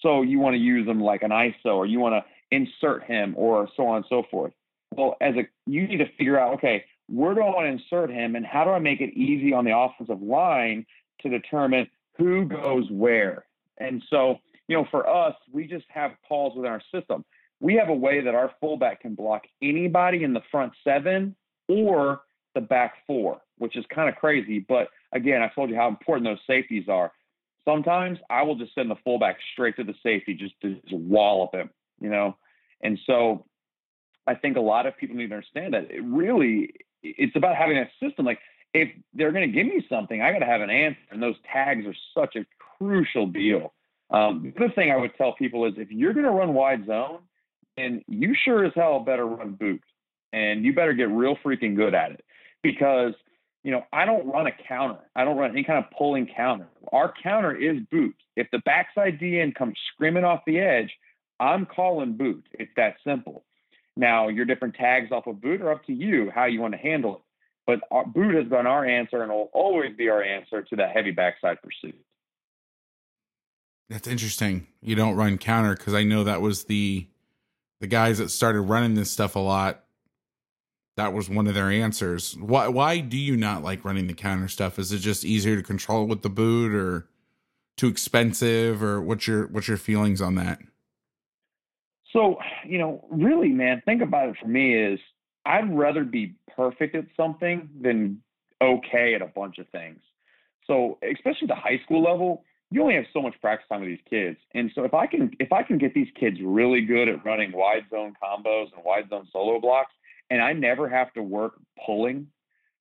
So you want to use them like an ISO or you want to insert him or so on and so forth. Well, as a, you need to figure out, okay, where do I want to insert him and how do I make it easy on the offensive line to determine who goes where. And so, you know, for us, we just have calls within our system. We have a way that our fullback can block anybody in the front seven or the back four, which is kind of crazy. But again, I told you how important those safeties are. Sometimes I will just send the fullback straight to the safety just to just wallop him, you know? And so I think a lot of people need to understand that it really it's about having a system. Like if they're going to give me something, I got to have an answer. And those tags are such a crucial deal. Um, the other thing I would tell people is if you're going to run wide zone, then you sure as hell better run boot, and you better get real freaking good at it because you know I don't run a counter. I don't run any kind of pulling counter. Our counter is boot. If the backside DN comes screaming off the edge, I'm calling boot. It's that simple. Now your different tags off of boot are up to you how you want to handle it. But our, boot has been our answer and will always be our answer to that heavy backside pursuit. That's interesting. You don't run counter because I know that was the the guys that started running this stuff a lot. That was one of their answers. Why why do you not like running the counter stuff? Is it just easier to control with the boot or too expensive, or what's your what's your feelings on that? So, you know, really, man, think about it for me is I'd rather be perfect at something than okay at a bunch of things. So, especially the high school level, you only have so much practice time with these kids. And so if I can if I can get these kids really good at running wide zone combos and wide zone solo blocks and I never have to work pulling,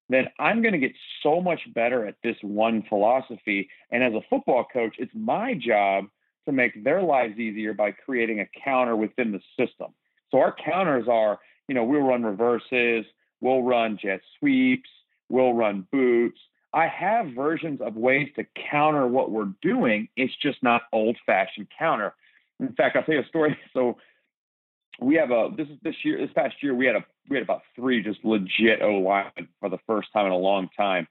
then I'm going to get so much better at this one philosophy. And as a football coach, it's my job to make their lives easier by creating a counter within the system. So our counters are, you know, we'll run reverses, we'll run jet sweeps, we'll run boots. I have versions of ways to counter what we're doing. It's just not old fashioned counter. In fact, I'll tell you a story. <laughs> So we have a this is this year this past year we had a we had about three just legit O linemen for the first time in a long time.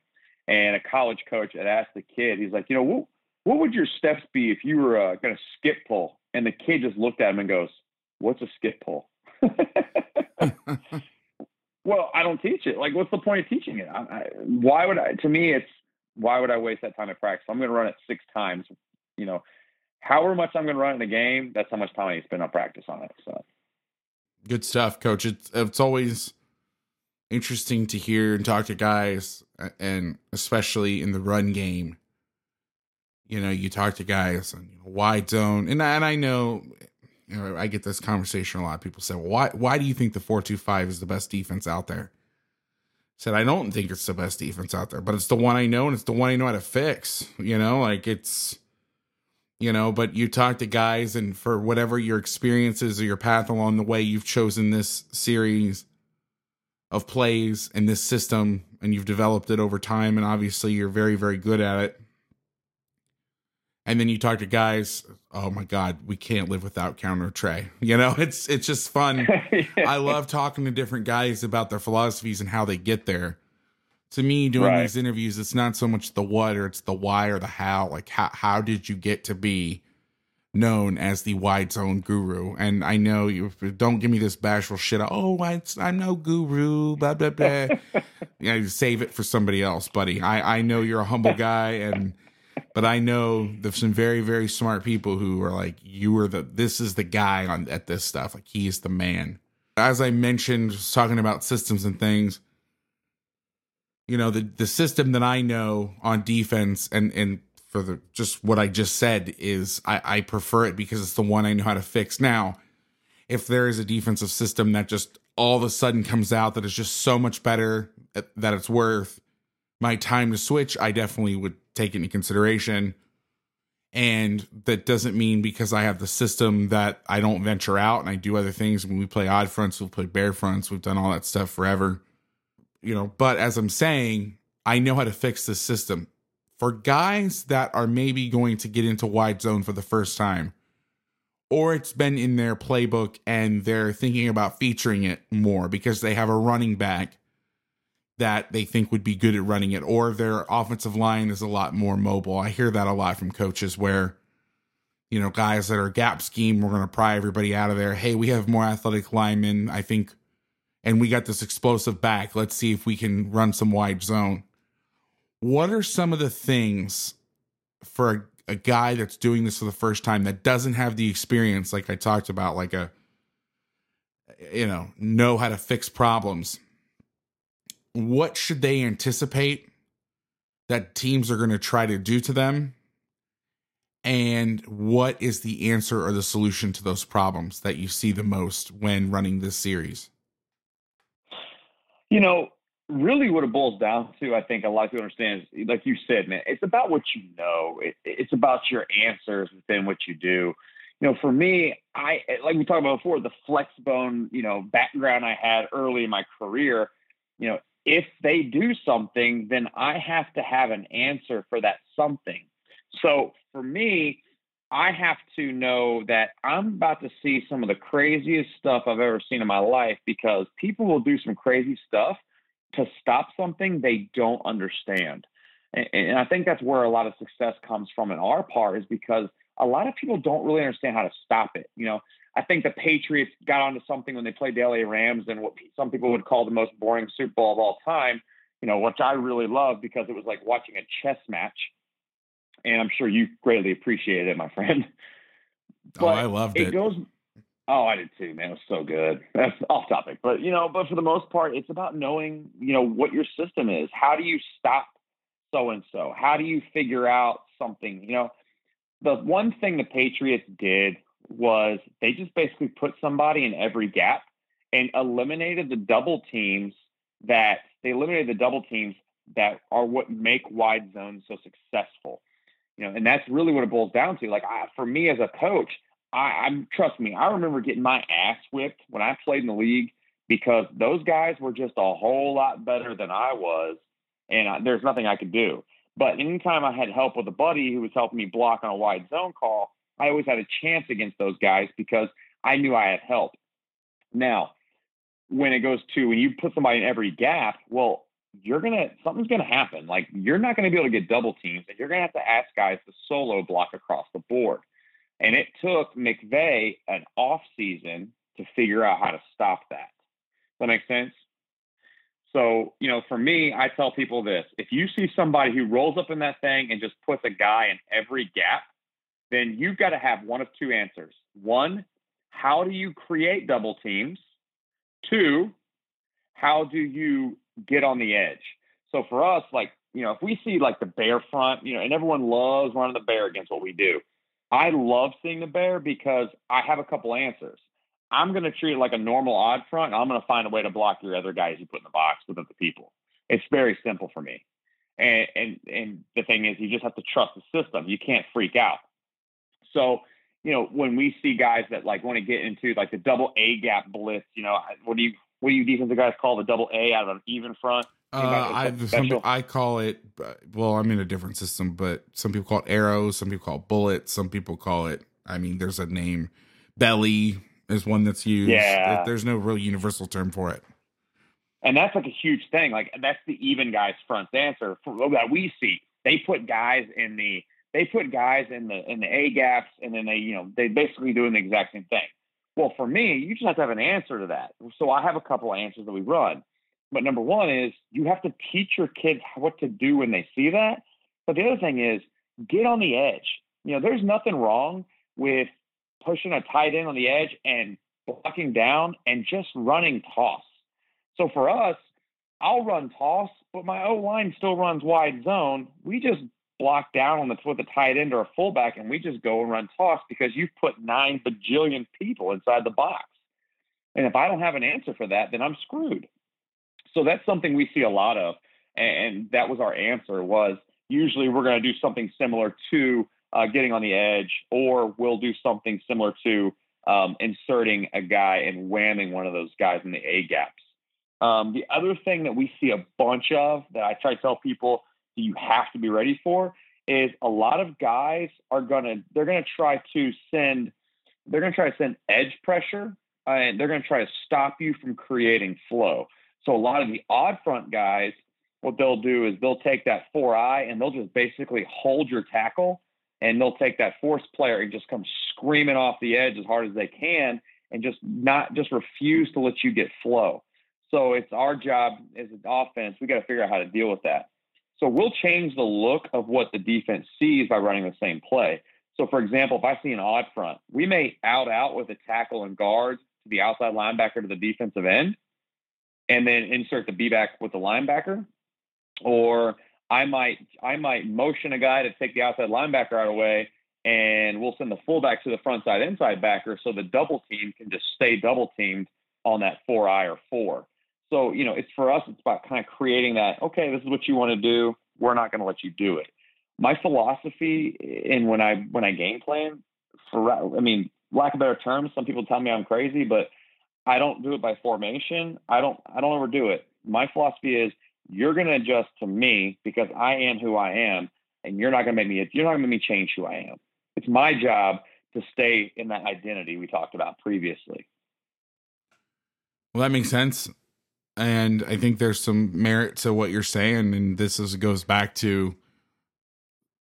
And a college coach had asked the kid, he's like, you know, what what would your steps be if you were uh, going to skip pull? And the kid just looked at him and goes, "What's a skip pull?" <laughs> <laughs> well, I don't teach it. Like, what's the point of teaching it? I, I, why would I? To me, it's why would I waste that time at practice? I'm going to run it six times. You know, however much I'm going to run in a game, that's how much time I need to spend on practice on it. So, good stuff, Coach. It's it's always interesting to hear and talk to guys, and especially in the run game you know, you talk to guys and you know, wide zone, and and I know, you know, I get this conversation a lot. People say, well, "Why why do you think the four two five is the best defense out there?" I said, "I don't think it's the best defense out there, but it's the one I know, and it's the one I know how to fix." You know, like it's, you know, but you talk to guys, and for whatever your experiences or your path along the way, you've chosen this series of plays and this system, and you've developed it over time, and obviously you're very very good at it and then you talk to guys oh my god we can't live without counter trey <laughs> you know it's it's just fun. <laughs> I love talking to different guys about their philosophies and how they get there. To me doing right. these interviews it's not so much the what or it's the why or the how. Like how, how did you get to be known as the wide zone guru? And i know you don't give me this bashful shit. Oh i'm no guru blah blah blah. <laughs> You know save it for somebody else buddy. I i know you're a humble guy and but I know there's some very very smart people who are like you are the this is the guy on at this stuff like he is the man. As I mentioned, talking about systems and things. You know the the system that I know on defense and and for the just what I just said is I, I prefer it because it's the one I know how to fix. Now, if there is a defensive system that just all of a sudden comes out that is just so much better eh, that it's worth my time to switch, I definitely would take into consideration. And that doesn't mean because I have the system that I don't venture out and I do other things. When we play odd fronts, we'll play bear fronts. We've done all that stuff forever. You know, but as I'm saying, I know how to fix this system. For guys that are maybe going to get into wide zone for the first time, or it's been in their playbook and they're thinking about featuring it more because they have a running back that they think would be good at running it, or their offensive line is a lot more mobile. I hear that a lot from coaches where, you know, guys that are gap scheme, we're going to pry everybody out of there. Hey, we have more athletic linemen, I think, and we got this explosive back. Let's see if we can run some wide zone. What are some of the things for a, a guy that's doing this for the first time that doesn't have the experience, like I talked about, like a, you know, know how to fix problems? What should they anticipate that teams are going to try to do to them? And what is the answer or the solution to those problems that you see the most when running this series? You know, really what it boils down to, I think a lot of people understand is, like you said, man, it's about what you know. It, it's about your answers within what you do. You know, for me, I like we talked about before, the flex bone, you know, background I had early in my career. You know, if they do something, then I have to have an answer for that something. So for me, I have to know that I'm about to see some of the craziest stuff I've ever seen in my life because people will do some crazy stuff to stop something they don't understand. And, and I think that's where a lot of success comes from in our part is because a lot of people don't really understand how to stop it. You know, I think the Patriots got onto something when they played the LA Rams and what some people would call the most boring Super Bowl of all time, you know, which I really love because it was like watching a chess match. and I'm sure you greatly appreciated it, my friend. <laughs> oh, I loved it. It goes. Oh, I did too, man. It was so good. <laughs> That's off topic, but you know, but for the most part, it's about knowing, you know, what your system is. How do you stop so and so? How do you figure out something? You know, the one thing the Patriots did was they just basically put somebody in every gap and eliminated the double teams that they eliminated the double teams that are what make wide zones so successful. You know, and that's really what it boils down to. Like I, for me as a coach, I, I'm trust me, I remember getting my ass whipped when I played in the league because those guys were just a whole lot better than I was, and I, there's nothing I could do. But anytime I had help with a buddy who was helping me block on a wide zone call, I always had a chance against those guys because I knew I had help. Now, when it goes to when you put somebody in every gap, well, you're gonna something's gonna happen. Like you're not gonna be able to get double teams, and you're gonna have to ask guys to solo block across the board. And it took McVay an off season to figure out how to stop that. Does that make sense? So, you know, for me, I tell people this if you see somebody who rolls up in that thing and just puts a guy in every gap, then you've got to have one of two answers. One, how do you create double teams? Two, how do you get on the edge? So for us, like, you know, if we see like the bear front, you know, and everyone loves running the bear against what we do. I love seeing the bear because I have a couple answers. I'm going to treat it like a normal odd front. I'm going to find a way to block your other guys you put in the box with other people. It's very simple for me. And, and and the thing is, you just have to trust the system. You can't freak out. So, you know, when we see guys that like want to get into like the double A gap blitz, you know, what do you what do you defensive guys call the double A out of an even front? Uh, I I call it well. I'm in a different system, but some people call it arrows, some people call it bullets, some people call it. I mean, there's a name. Belly is one that's used. Yeah. There's no real universal term for it. And that's like a huge thing. Like that's the even guys front answer that we see. They put guys in the they put guys in the in the A gaps, and then they you know they basically doing the exact same thing. Well, for me, you just have to have an answer to that. So I have a couple of answers that we run. But number one is you have to teach your kids what to do when they see that. But the other thing is get on the edge. You know, there's nothing wrong with pushing a tight end on the edge and blocking down and just running toss. So for us, I'll run toss, but my O line still runs wide zone. We just block down on the with a tight end or a fullback, and we just go and run toss because you've put nine bajillion people inside the box. And if I don't have an answer for that, then I'm screwed. So that's something we see a lot of, and that was our answer. Was usually we're going to do something similar to uh, getting on the edge, or we'll do something similar to um, inserting a guy and whamming one of those guys in the A gaps. Um, the other thing that we see a bunch of that I try to tell people you have to be ready for is a lot of guys are gonna they're gonna try to send they're gonna try to send edge pressure and they're gonna try to stop you from creating flow. So a lot of the odd front guys, what they'll do is they'll take that four eye and they'll just basically hold your tackle and they'll take that force player and just come screaming off the edge as hard as they can and just not just refuse to let you get flow. So it's our job as an offense. We got to figure out how to deal with that. So we'll change the look of what the defense sees by running the same play. So for example, if I see an odd front, we may out out with a tackle and guard to the outside linebacker to the defensive end, and then insert the B back with the linebacker, or I might I might motion a guy to take the outside linebacker out of the way, and we'll send the fullback to the front side inside backer so the double team can just stay double teamed on that four I or four. So you know, it's for us. It's about kind of creating that. Okay, this is what you want to do. We're not going to let you do it. My philosophy, and when I when I game plan, for I mean, lack of better terms, some people tell me I'm crazy, but I don't do it by formation. I don't I don't overdo it. My philosophy is you're going to adjust to me because I am who I am, and you're not going to make me you're not going to make me change who I am. It's my job to stay in that identity we talked about previously. Well, that makes sense. And I think there's some merit to what you're saying. And this is, goes back to,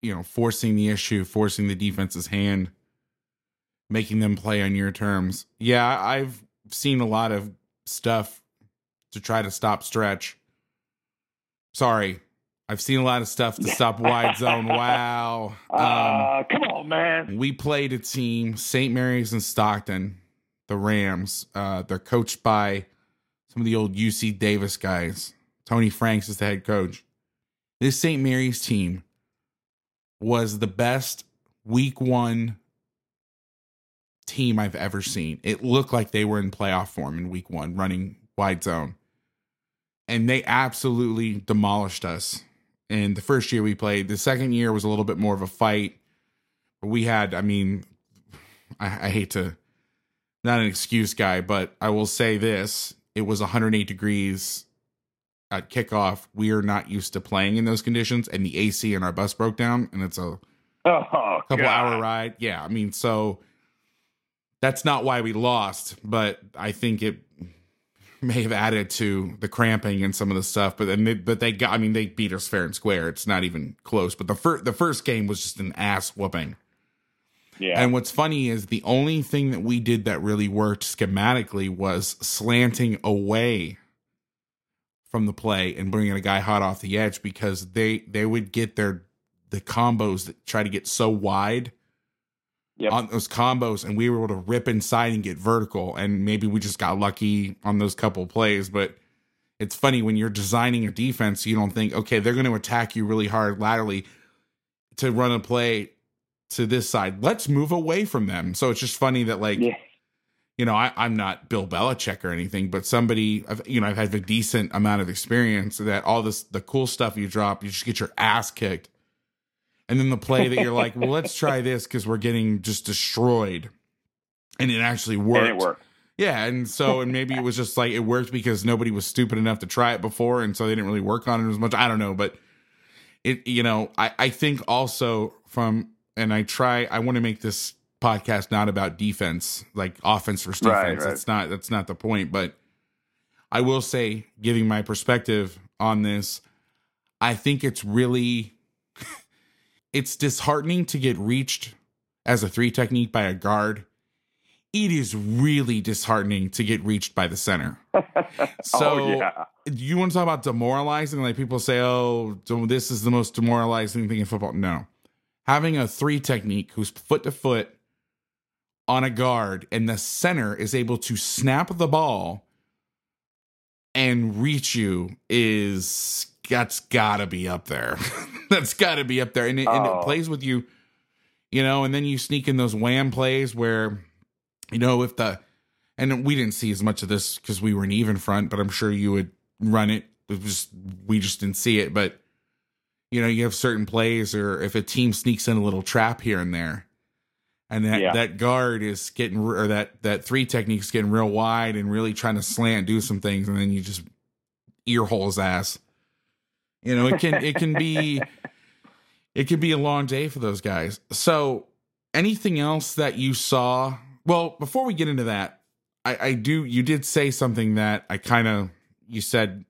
you know, forcing the issue, forcing the defense's hand, making them play on your terms. Yeah, I've seen a lot of stuff to try to stop stretch sorry, I've seen a lot of stuff to <laughs> stop wide zone. Wow. <laughs> Um, Uh, come on, man. we played a team, St. Mary's and Stockton, the Rams. Uh, they're coached by some of the old UC Davis guys. Tony Franks is the head coach. This St. Mary's team was the best week one team I've ever seen. It looked like they were in playoff form in week one, running wide zone. And they absolutely demolished us And the first year we played. The second year was a little bit more of a fight. We had, I mean, I, I hate to, not an excuse guy, but I will say this it was 108 degrees at kickoff. We are not used to playing in those conditions, and the AC in our bus broke down, and it's a Oh, couple God. hour ride. Yeah, I mean, so that's not why we lost, but I think it may have added to the cramping and some of the stuff. But then, they, but they got. I mean, they beat us fair and square. It's not even close. But the first, the first game was just an ass whooping. Yeah. And what's funny is the only thing that we did that really worked schematically was slanting away from the play and bringing a guy hot off the edge because they they would get their the combos that try to get so wide Yep. on those combos and we were able to rip inside and get vertical and maybe we just got lucky on those couple plays but it's funny when you're designing a defense you don't think okay they're going to attack you really hard laterally to run a play to this side let's move away from them so it's just funny that like yeah. you know, I, I'm not Bill Belichick or anything, but somebody, I've, you know, I've had a decent amount of experience that all this, the cool stuff you drop, you just get your ass kicked. And then the play that you're like, well, let's try this because we're getting just destroyed. And it actually worked. And it worked. Yeah. And so, and maybe it was just like, it worked because nobody was stupid enough to try it before. And so they didn't really work on it as much. I don't know. But it, you know, I, I think also from, and I try, I want to make this podcast not about defense, like offense versus defense. Right, right. That's not, that's not the point. But I will say, giving my perspective on this, I think it's really, <laughs> it's disheartening to get reached as a three technique by a guard. It is really disheartening to get reached by the center. <laughs> So oh, yeah. you want to talk about demoralizing? Like people say, oh, this is the most demoralizing thing in football. No. Having a three technique who's foot to foot on a guard and the center is able to snap the ball and reach you is that's gotta be up there. <laughs> that's gotta be up there. And it, and Oh. it plays with you, you know, and then you sneak in those wham plays where, you know, if the and we didn't see as much of this because we were an even front, but I'm sure you would run it. It was we just didn't see it, but you know, you have certain plays, or if a team sneaks in a little trap here and there, and that Yeah. that guard is getting or that that three technique's getting real wide and really trying to slant, do some things, and then you just ear hole his ass. You know, it can it can be it can be a long day for those guys. So, anything else that you saw? Well, before we get into that, I, I do. You did say something that I kind of you said,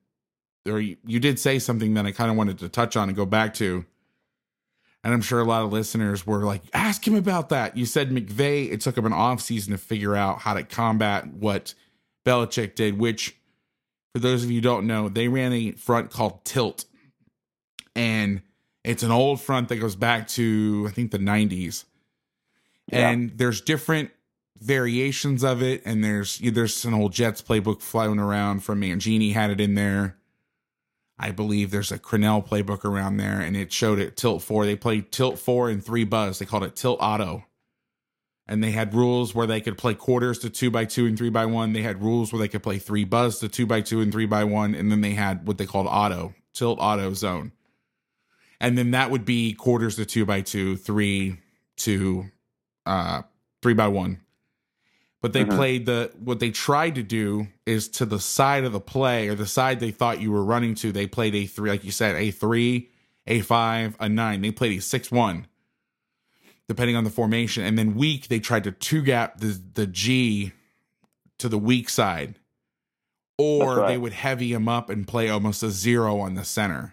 or you, you did say something that I kind of wanted to touch on and go back to. And I'm sure a lot of listeners were like, ask him about that. You said McVay, it took him an off season to figure out how to combat what Belichick did, which for those of you who don't know, they ran a front called Tilt. And it's an old front that goes back to, I think, the 90s. Yeah. And there's different variations of it. And there's there's an old Jets playbook floating around from Mangini had it in there. I believe there's a Cornell playbook around there, and it showed it Tilt 4. They played Tilt 4 and 3 buzz. They called it Tilt Auto. And they had rules where they could play quarters to 2 by 2 and 3 by 1 They had rules where they could play 3 buzz to 2 by 2 and 3 by one And then they had what they called auto, Tilt Auto Zone. And then that would be quarters to 2 by 2 3 to uh, 3 by 1 but they Mhm. played the what they tried to do is to the side of the play or the side they thought you were running to. They played a three like you said a three a five a nine. They played a six one depending on the formation. And then weak they tried to two gap the the g to the weak side. Or right. they would heavy him up and play almost a zero on the center.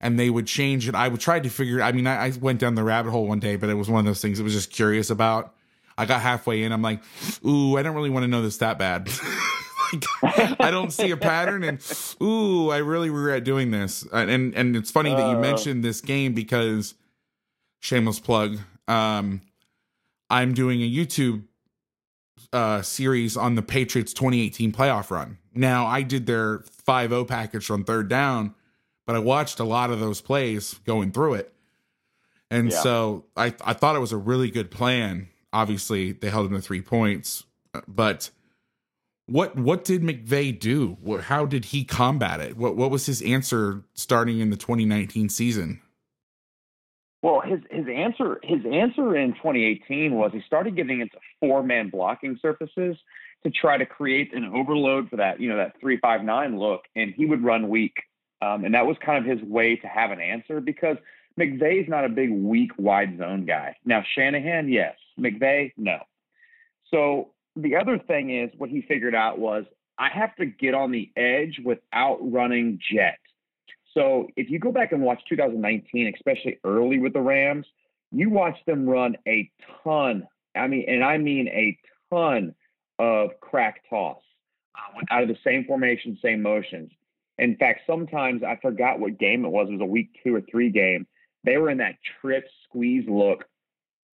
And they would change it. I would try to figure i mean I, I went down the rabbit hole one day but it was one of those things i was just curious about I got halfway in. I'm like, ooh, I don't really want to know this that bad. <laughs> like, I don't see a pattern, and ooh, I really regret doing this. And and it's funny that you Uh. mentioned this game because shameless plug. Um, I'm doing a YouTube uh series on the Patriots 2018 playoff run. Now, I did their 5-0 package on third down, but I watched a lot of those plays going through it. And Yeah. so I I thought it was a really good plan. Obviously, they held him to 3 points, but what what did McVay do? How did he combat it? What what was his answer starting in the 2019 season? Well, his his answer his answer in 2018 was he started getting into four man blocking surfaces to try to create an overload for that you know that three five nine look, and he would run weak, um, and that was kind of his way to have an answer because McVay's not a big weak wide zone guy. Now Shanahan, yes, McVay, no. So the other thing is what he figured out was I have to get on the edge without running jet. So if you go back and watch 2019, especially early with the Rams, you watch them run a ton. I mean, and I mean a ton of crack toss uh, out of the same formation, same motions. In fact, sometimes I forgot what game it was. It was a week two or three game. They were in that trip squeeze look,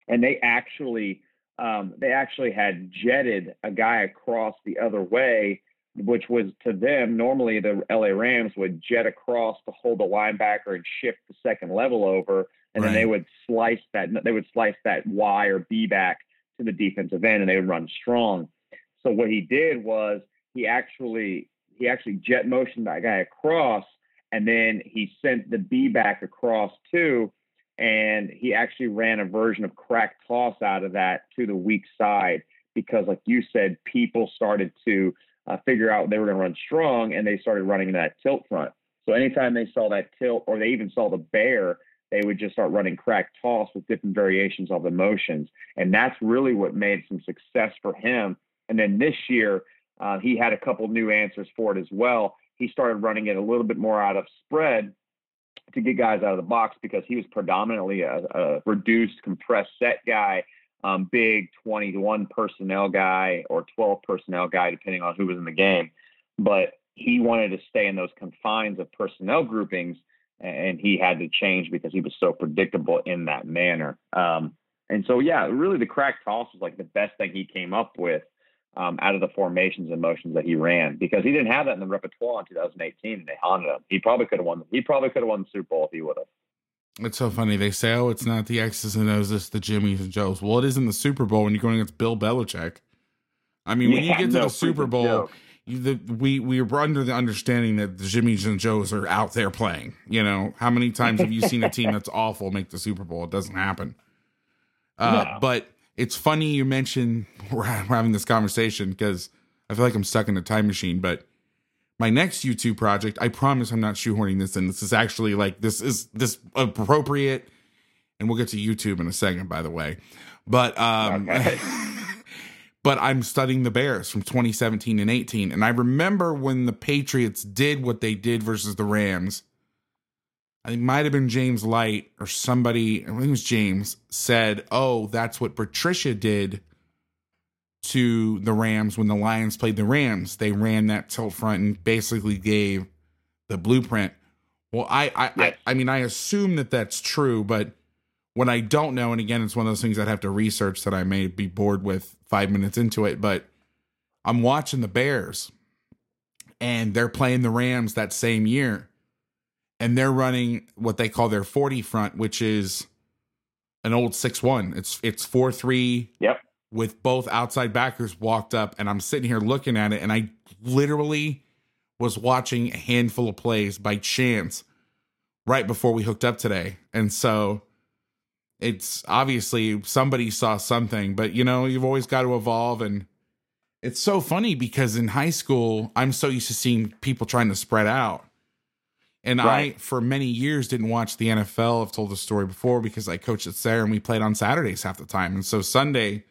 and they actually um, they actually had jetted a guy across the other way which was to them normally the LA Rams would jet across to hold the linebacker and shift the second level over, and then they would slice that they would slice that Y or B back to the defensive end, and they would run strong. So what he did was he actually he actually jet motioned that guy across, and then he sent the B back across too, and he actually ran a version of crack toss out of that to the weak side because, like you said, people started to uh, figure out they were going to run strong, and they started running that tilt front. So anytime they saw that tilt, or they even saw the bear, they would just start running crack toss with different variations of the motions, and that's really what made some success for him. And then this year, uh, he had a couple new answers for it as well. He started running it a little bit more out of spread to get guys out of the box because he was predominantly a, a reduced, compressed set guy um, big 21 personnel guy or 12 personnel guy, depending on who was in the game. But he wanted to stay in those confines of personnel groupings, and he had to change because he was so predictable in that manner. Um, and so, yeah, really the crack toss was like the best thing he came up with um, out of the formations and motions that he ran because he didn't have that in the repertoire in 2018, and they haunted him. He probably could have won. He probably could have won the Super Bowl if he would have. It's so funny. They say, "Oh, it's not the X's and O's, it's the Jimmys and Joes." Well, it is in the Super Bowl when you're going against Bill Belichick. I mean, when you get to no the Super Bowl, you, the, we we were under the understanding that the Jimmys and Joes are out there playing. You know, how many times have you seen a team <laughs> that's awful make the Super Bowl? It doesn't happen. Uh, No. But it's funny you mention <laughs> we're having this conversation because I feel like I'm stuck in a time machine. But my next YouTube project, I promise I'm not shoehorning this in. This is actually like this is this appropriate, and we'll get to YouTube in a second, by the way. But um, Okay. <laughs> but I'm studying the Bears from 2017 and 18, and I remember when the Patriots did what they did versus the Rams. I think it might have been James Light or somebody. I think it was James said, "Oh, that's what Patricia did." to the Rams when the Lions played the Rams. They ran that tilt front and basically gave the blueprint. Well, I I, Yes. I I mean I assume that that's true, but what I don't know, and again, it's one of those things I'd have to research that I may be bored with five minutes into it. But I'm watching the Bears, and they're playing the Rams that same year, and they're running what they call their 40 front, which is an old six one. It's it's four three Yep. with both outside backers walked up and I'm sitting here looking at it and I literally was watching a handful of plays by chance right before we hooked up today. And so it's obviously somebody saw something, but you know, you've always got to evolve and it's so funny because in high school, I'm so used to seeing people trying to spread out. And I, for many years, didn't watch the NFL. I've told the story before because I coached at Sierra and we played on Saturdays half the time. And so Sunday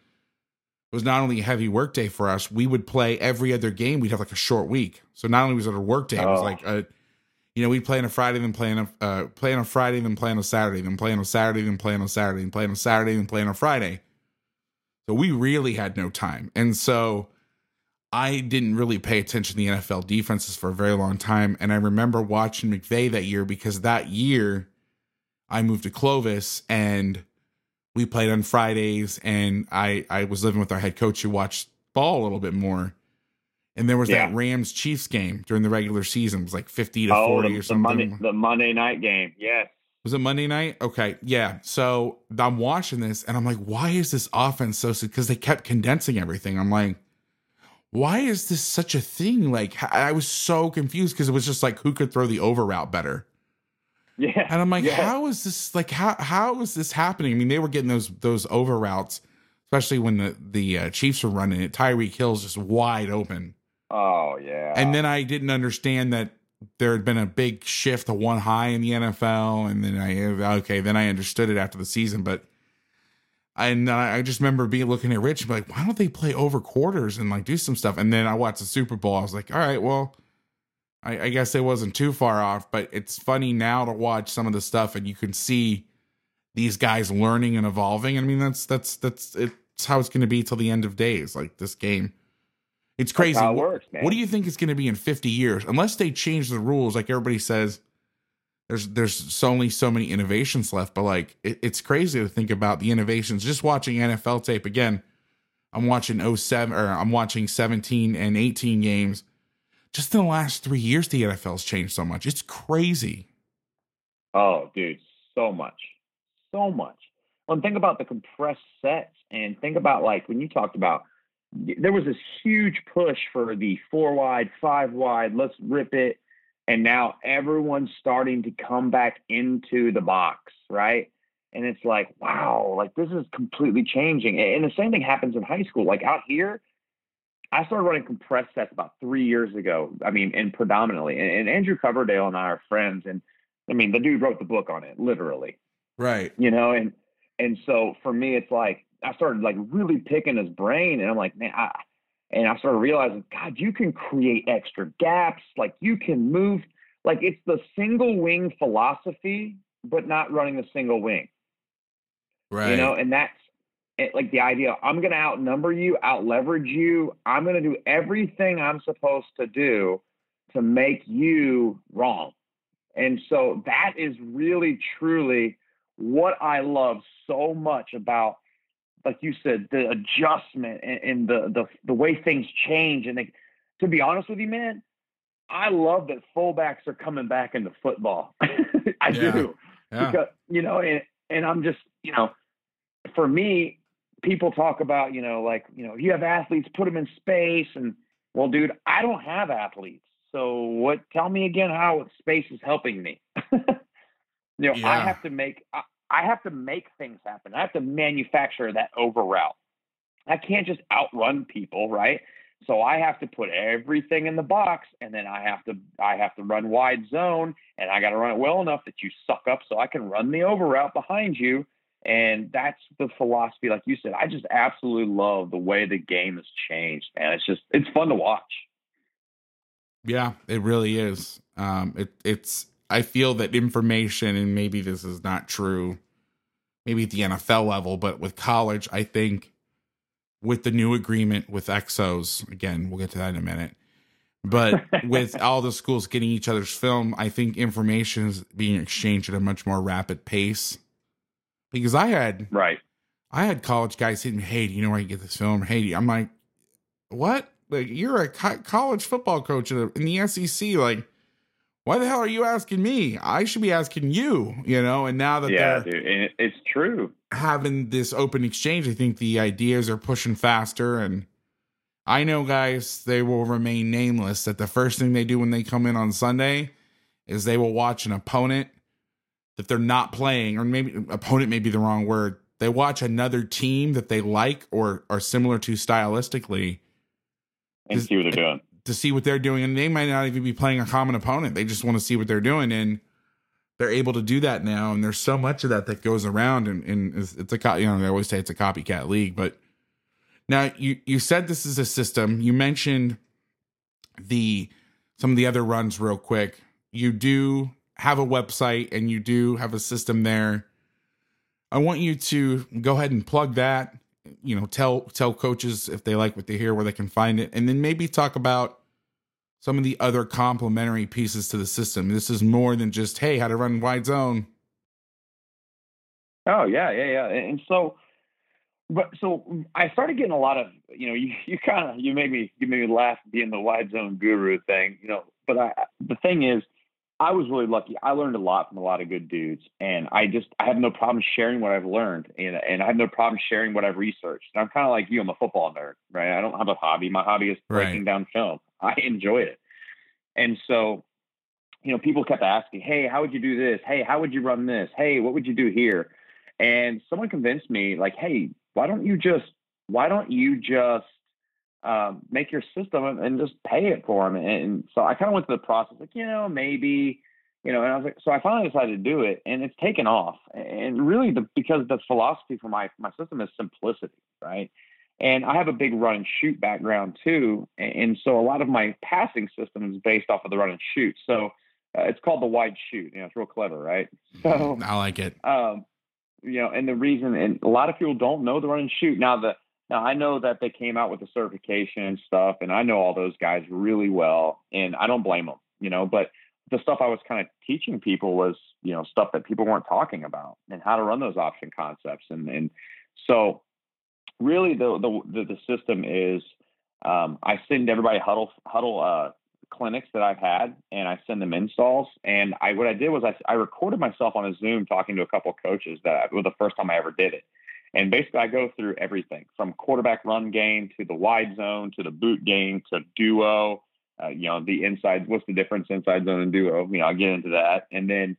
was not only a heavy work day for us, we would play every other game. We'd have like a short week. So not only was it a work day, it was Oh. like a, you know, we'd play on a Friday, then play on a, uh, play on a Friday, then play on a Saturday, then play on a Saturday, then play on a Saturday, then play on a Saturday, then play on a Friday. So we really had no time. And so I didn't really pay attention to the NFL defenses for a very long time. And I remember watching McVay that year because that year I moved to Clovis and we played on Fridays and I, I was living with our head coach who watched ball a little bit more. And there was Yeah. that Rams Chiefs game during the regular season. It was like 50 to Oh, 40 the, or the something. Monday, the Monday night game. Yes. Was it Monday night? Okay. Yeah. So I'm watching this and I'm like, why is this offense so Because they kept condensing everything. I'm like, why is this such a thing? Like, I was so confused because it was just like, who could throw the over route better? Yeah. And I'm like, yeah. how is this like how how is this happening? I mean, they were getting those those over routes, especially when the the uh, Chiefs were running it. Tyreek Hill's just wide open. Oh yeah. And then I didn't understand that there had been a big shift to one high in the NFL, and then I okay, then I understood it after the season. But and I just remember being looking at Rich and be like, why don't they play over quarters and like do some stuff? And then I watched the Super Bowl. I was like, all right, well, I, I guess it wasn't too far off. But it's funny now to watch some of the stuff, and you can see these guys learning and evolving. I mean, that's that's that's it's how it's going to be till the end of days. Like this game, it's crazy. It What- works, what do you think it's going to be in 50 years? Unless they change the rules, like everybody says, there's there's so only so many innovations left. But like it, it's crazy to think about the innovations. Just watching NFL tape again, I'm watching 07 or I'm watching 17 and 18 games. Just in the last three years, the NFL's changed so much. It's crazy. Oh, dude, so much, so much. Well, and think about the compressed sets, and think about like when you talked about there was this huge push for the four wide, five wide. Let's rip it, and now everyone's starting to come back into the box, right? And it's like, wow, like this is completely changing. And the same thing happens in high school. Like out here, I started running compressed sets about three years ago. I mean, and predominantly, and, and Andrew Coverdale and I are friends, and I mean, the dude wrote the book on it, literally, Right. you know, and and so for me, it's like I started like really picking his brain, and I'm like, man, I, and I started realizing, God, you can create extra gaps, like you can move, like it's the single wing philosophy, but not running the single wing, Right. you know, and that's it, like the idea. I'm going to outnumber you, out leverage you. I'm going to do everything I'm supposed to do to make you wrong. And so that is really, truly what I love so much about, like you said, the adjustment and, and the, the the way things change. And they, to be honest with you, man, I love that fullbacks are coming back into football. <laughs> I Yeah. do yeah. because you know, and and I'm just you know, for me, people talk about you know like you know you have athletes, put them in space, and well, dude, I don't have athletes. So what? Tell me again how space is helping me. <laughs> you know, I have to make I, I have to make things happen. I have to manufacture that over route. I can't just outrun people, right? So I have to put everything in the box, and then I have to I have to run wide zone, and I got to run it well enough that you suck up, so I can run the over route behind you. And that's the philosophy, like you said. I just absolutely love the way the game has changed, and it's just it's fun to watch. Yeah, it really is. Um, it, it's. I feel that information, and maybe this is not true, maybe at the NFL level, but with college, I think with the new agreement with XOS, again, we'll get to that in a minute. But <laughs> with all the schools getting each other's film, I think information is being exchanged at a much more rapid pace. Because I had Right. I had college guys hitting me, hey, do you know where you get this film? Hey, I'm like, what? Like, you're a co- college football coach in the SEC. Like, why the hell are you asking me? I should be asking you, you know? And now that Yeah, they're dude, it, it's true. having this open exchange, I think the ideas are pushing faster. And I know, guys, they will remain nameless. That the first thing they do when they come in on Sunday is they will watch an opponent that they're not playing, or maybe opponent may be the wrong word. They watch another team that they like or are similar to stylistically And see what they're doing. To see what they're doing, and they might not even be playing a common opponent. They just want to see what they're doing, and they're able to do that now. And there's so much of that that goes around, and, and it's, a you know they always say it's a copycat league. But now you you said this is a system. You mentioned the some of the other runs real quick. You do have a website, and you do have a system there. I want you to go ahead and plug that you know, tell tell coaches if they like what they hear where they can find it, and then maybe talk about some of the other complementary pieces to the system. This is more than just hey, how to run wide zone. Oh yeah, yeah, yeah. And so, but so I started getting a lot of you know <laughs> you you kind of you made me you made me laugh being the wide zone guru thing you know. But I the thing is I was really lucky. I learned a lot from a lot of good dudes, and I just I have no problem sharing what I've learned, and and I have no problem sharing what I've researched. And I'm kind of like you. I'm a football nerd, right? I don't have a hobby. My hobby is breaking right. down film. <laughs> I enjoy it, and so you know, people kept asking, "Hey, how would you do this? Hey, how would you run this? Hey, what would you do here?" And someone convinced me, like, "Hey, why don't you just why don't you just um, make your system and, just pay it for them. And so I kind of went through the process, like, you know, maybe, you know, and I was like, so I finally decided to do it and it's taken off. And really the, because the philosophy for my, my system is simplicity, right? And I have a big run and shoot background too. And so a lot of my passing system is based off of the run and shoot. So uh, it's called the wide shoot. You know, it's real clever, right? So I like it. Um, you know, and the reason, and a lot of people don't know the run and shoot. Now, the now I know that they came out with the certification and stuff, and I know all those guys really well, and I don't blame them, you know. But the stuff I was kind of teaching people was, you know, stuff that people weren't talking about and how to run those option concepts, and and so really the the the, system is um, I send everybody huddle Hudl uh, clinics that I've had, and I send them installs. And I what I did was I I recorded myself on a Zoom talking to a couple coaches that was the first time I ever did it and basically, I go through everything from quarterback run game to the wide zone to the boot game to duo. Uh, you know, the inside. What's the difference inside zone and duo? You know, I'll get into that, and then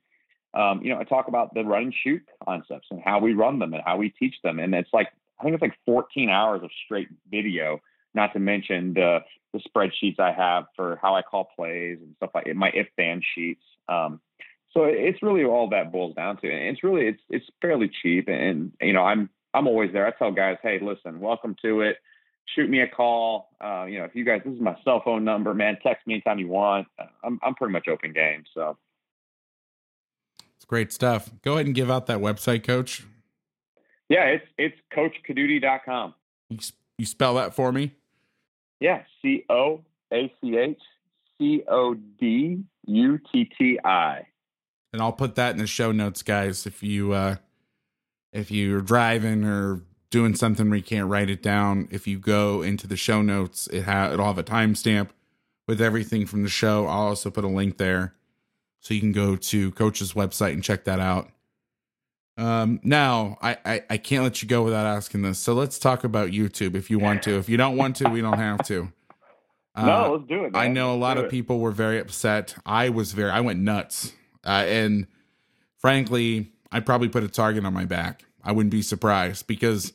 um, you know, I talk about the run and shoot concepts and how we run them and how we teach them. And it's like I think it's like 14 hours of straight video. Not to mention the the spreadsheets I have for how I call plays and stuff like it, my if then sheets. Um, so it's really all that boils down to. And it's really it's it's fairly cheap, and you know I'm I'm always there. I tell guys, hey, listen, welcome to it. Shoot me a call. Uh, you know, if you guys, this is my cell phone number, man. Text me anytime you want. Uh, I'm I'm pretty much open game. So it's great stuff. Go ahead and give out that website, Coach. Yeah, it's it's CoachCodutti.com. You, you spell that for me? Yeah, C O A C H C O D U T T I. And I'll put that in the show notes, guys. If you uh, if you're driving or doing something where you can't write it down, if you go into the show notes, it ha- it'll have a timestamp with everything from the show. I'll also put a link there so you can go to coach's website and check that out. Um, now I, I, I can't let you go without asking this. So let's talk about YouTube if you want to. If you don't want to, we don't have to. <laughs> Uh, no, let's do it. Man. I know a lot of people were very upset. I was very, I went nuts. Uh, and frankly, I probably put a target on my back. I wouldn't be surprised because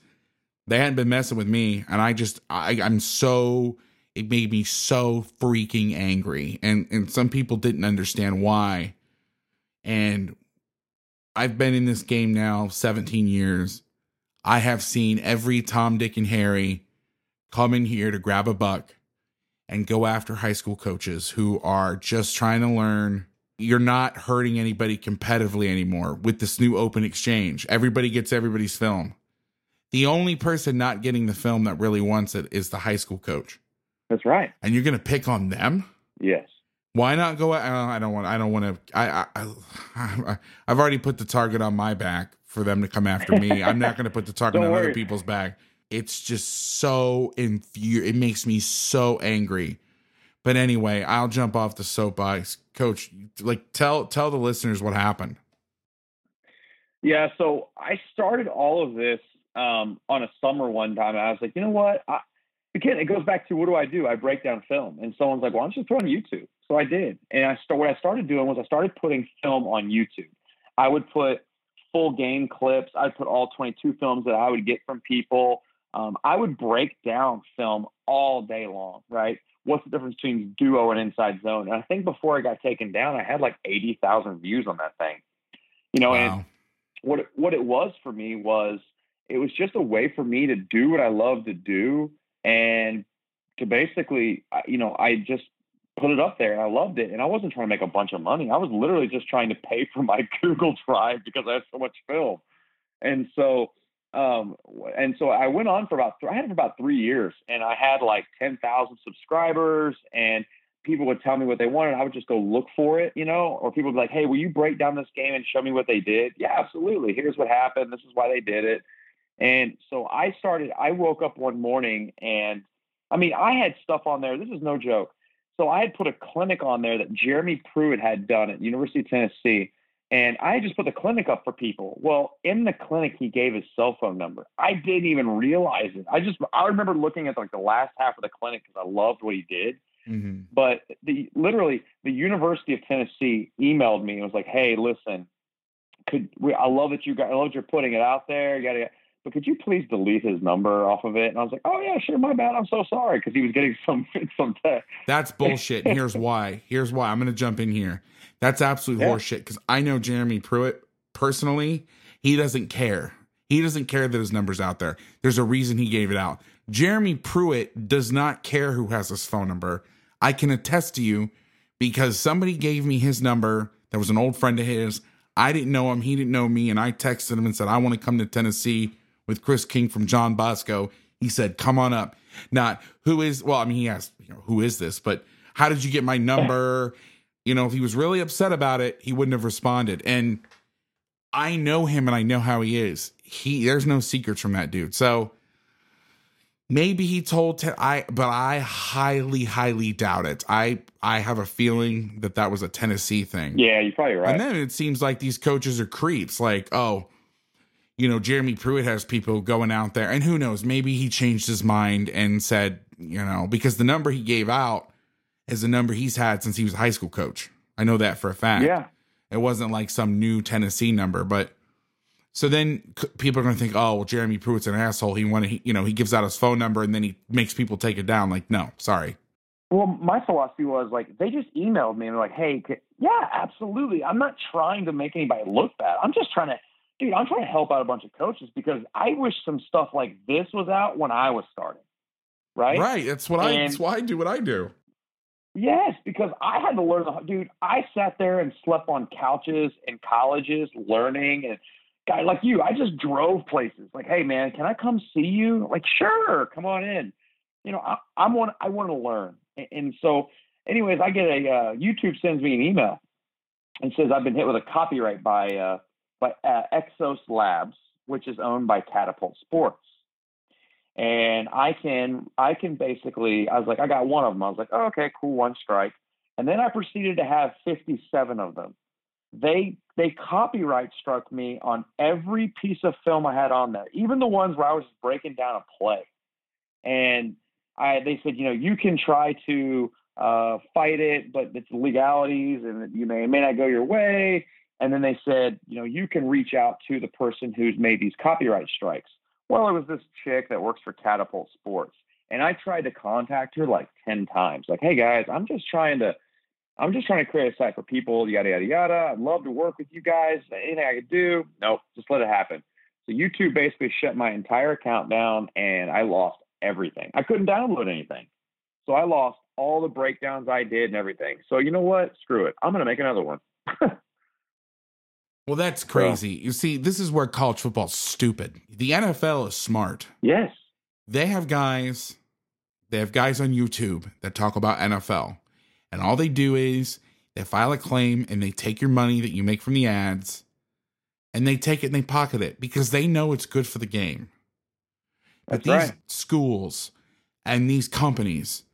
they hadn't been messing with me, and I just I, I'm so it made me so freaking angry, and and some people didn't understand why, and I've been in this game now 17 years. I have seen every Tom, Dick, and Harry come in here to grab a buck and go after high school coaches who are just trying to learn you're not hurting anybody competitively anymore with this new open exchange. Everybody gets everybody's film. The only person not getting the film that really wants it is the high school coach. That's right. And you're going to pick on them? Yes. Why not go? Uh, I don't want. I don't want to. I, I, I <laughs> I've already put the target on my back for them to come after me. <laughs> I'm not going to put the target on worry. other people's back. It's just so infu. It makes me so angry but anyway, I'll jump off the soapbox. Coach, like tell tell the listeners what happened. Yeah, so I started all of this um, on a summer one time. I was like, you know what? I, again, it goes back to what do I do? I break down film, and someone's like, "Why don't you throw on YouTube?" So I did, and I start, what I started doing was I started putting film on YouTube. I would put full game clips. I'd put all 22 films that I would get from people. Um, I would break down film all day long, right? What's the difference between duo and inside zone? And I think before I got taken down, I had like 80,000 views on that thing. You know, wow. and what it, what it was for me was it was just a way for me to do what I love to do and to basically, you know, I just put it up there and I loved it. And I wasn't trying to make a bunch of money. I was literally just trying to pay for my <laughs> Google Drive because I have so much film. And so um, and so I went on for about I had it for about three years, and I had like ten thousand subscribers, and people would tell me what they wanted. I would just go look for it, you know, or people would be like, "Hey, will you break down this game and show me what they did?" Yeah, absolutely. Here's what happened. This is why they did it. And so I started. I woke up one morning, and I mean, I had stuff on there. This is no joke. So I had put a clinic on there that Jeremy Pruitt had done at University of Tennessee and I just put the clinic up for people. Well, in the clinic, he gave his cell phone number. I didn't even realize it. I just, I remember looking at like the last half of the clinic because I loved what he did. Mm-hmm. But the literally, the University of Tennessee emailed me and was like, "Hey, listen, could we, I love that you got, I love that you're putting it out there. You gotta, but could you please delete his number off of it?" And I was like, "Oh yeah, sure, my bad. I'm so sorry," because he was getting <laughs> some some text. That's bullshit. and here's why. Here's why. I'm gonna jump in here. That's absolute yeah. horseshit because I know Jeremy Pruitt personally. He doesn't care. He doesn't care that his number's out there. There's a reason he gave it out. Jeremy Pruitt does not care who has his phone number. I can attest to you because somebody gave me his number that was an old friend of his. I didn't know him. He didn't know me. And I texted him and said, I want to come to Tennessee with Chris King from John Bosco. He said, Come on up. Not who is, well, I mean, he asked, you know, who is this? But how did you get my number? You know, if he was really upset about it, he wouldn't have responded. And I know him and I know how he is. He there's no secrets from that dude. So maybe he told te- I but I highly highly doubt it. I I have a feeling that that was a Tennessee thing. Yeah, you're probably right. And then it seems like these coaches are creeps like, "Oh, you know, Jeremy Pruitt has people going out there and who knows, maybe he changed his mind and said, you know, because the number he gave out is a number he's had since he was a high school coach. I know that for a fact. Yeah. It wasn't like some new Tennessee number, but so then people are going to think, oh, well, Jeremy Pruitt's an asshole. He wanted, you know, he gives out his phone number and then he makes people take it down. Like, no, sorry. Well, my philosophy was like they just emailed me and they're like, hey, yeah, absolutely. I'm not trying to make anybody look bad. I'm just trying to, dude, I'm trying to help out a bunch of coaches because I wish some stuff like this was out when I was starting. Right. Right. That's what and, I. That's why I do what I do. Yes, because I had to learn the dude. I sat there and slept on couches in colleges, learning, and guy like you, I just drove places. Like, hey man, can I come see you? Like, sure, come on in. You know, I, I'm one. I want to learn, and, and so, anyways, I get a uh, YouTube sends me an email and says I've been hit with a copyright by uh, by uh, XOS Labs, which is owned by Catapult Sports. And I can I can basically I was like I got one of them I was like oh, okay cool one strike. And then I proceeded to have 57 of them. They they copyright struck me on every piece of film I had on there even the ones where I was breaking down a play. And I they said you know you can try to uh, fight it but it's legalities and you may may not go your way and then they said you know you can reach out to the person who's made these copyright strikes well, it was this chick that works for Catapult Sports. And I tried to contact her like 10 times. Like, hey guys, I'm just trying to I'm just trying to create a site for people, yada yada yada. I'd love to work with you guys. Anything I could do? Nope, just let it happen. So YouTube basically shut my entire account down and I lost everything. I couldn't download anything. So I lost all the breakdowns I did and everything. So you know what? Screw it. I'm gonna make another one. <laughs> Well, that's crazy. you see, this is where college football's stupid. The NFL is smart. Yes. They have guys, they have guys on YouTube that talk about NFL. And all they do is they file a claim and they take your money that you make from the ads and they take it and they pocket it because they know it's good for the game. But these right. schools and these companies,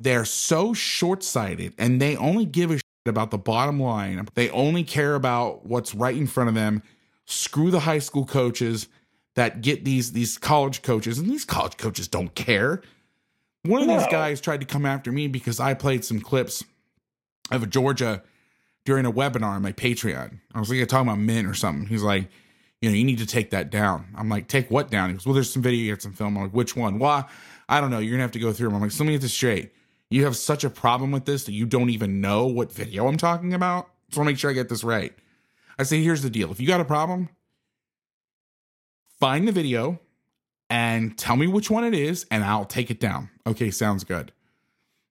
they're so short sighted and they only give a about the bottom line. They only care about what's right in front of them. Screw the high school coaches that get these these college coaches, and these college coaches don't care. One of no. these guys tried to come after me because I played some clips of a Georgia during a webinar on my Patreon. I was like talking about men or something. He's like, you know, you need to take that down. I'm like, take what down? He goes, well, there's some video, you have some film. I'm like, which one? Well, I don't know. You're gonna have to go through them. I'm like, so let me get this straight you have such a problem with this that you don't even know what video I'm talking about. So I want to make sure I get this right. I say, here's the deal. If you got a problem, find the video and tell me which one it is, and I'll take it down. Okay, sounds good.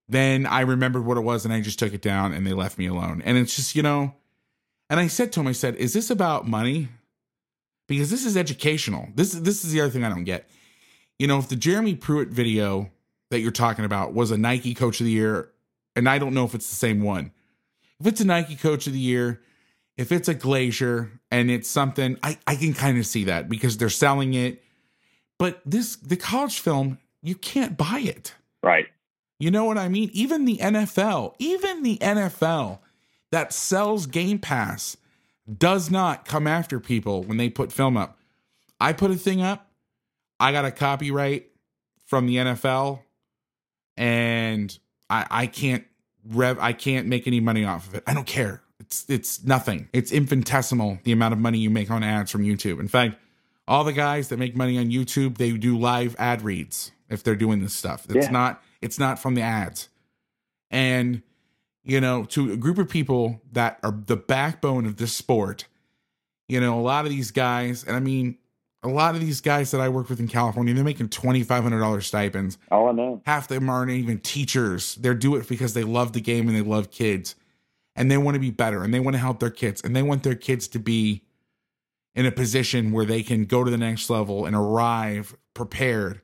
Then I remembered what it was and I just took it down and they left me alone. And it's just, you know, and I said to him, I said, is this about money? because this is educational. This this is the other thing I don't get. You know, if the Jeremy Pruitt video that you're talking about was a Nike Coach of the Year, and I don't know if it's the same one. If it's a Nike Coach of the Year, if it's a Glazier and it's something, I I can kind of see that because they're selling it. But this the college film, you can't buy it. Right. You know what I mean? Even the NFL, even the NFL that sells Game Pass does not come after people when they put film up. I put a thing up, I got a copyright from the NFL, and I, I can't rev I can't make any money off of it. I don't care. It's it's nothing. It's infinitesimal the amount of money you make on ads from YouTube. In fact, all the guys that make money on YouTube, they do live ad reads if they're doing this stuff. It's Yeah. not it's not from the ads. And you know, to a group of people that are the backbone of this sport, you know, a lot of these guys, and I mean, a lot of these guys that I work with in California, they're making twenty five hundred dollars stipends. Oh, I know. Half of them aren't even teachers. They do it because they love the game and they love kids, and they want to be better and they want to help their kids and they want their kids to be in a position where they can go to the next level and arrive prepared.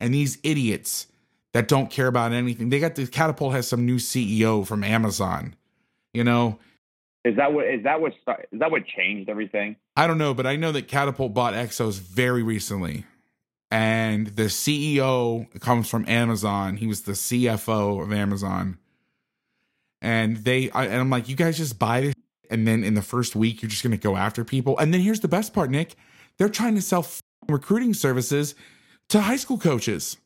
And these idiots that don't care about anything, they got the catapult has some new CEO from Amazon. You know, Is that what is that what sta- is that what changed everything? I don't know, but I know that Catapult bought XOS very recently. And the CEO comes from Amazon. He was the CFO of Amazon. And they I, and I'm like, you guys just buy this and then in the first week you're just going to go after people. And then here's the best part, Nick. They're trying to sell recruiting services to high school coaches.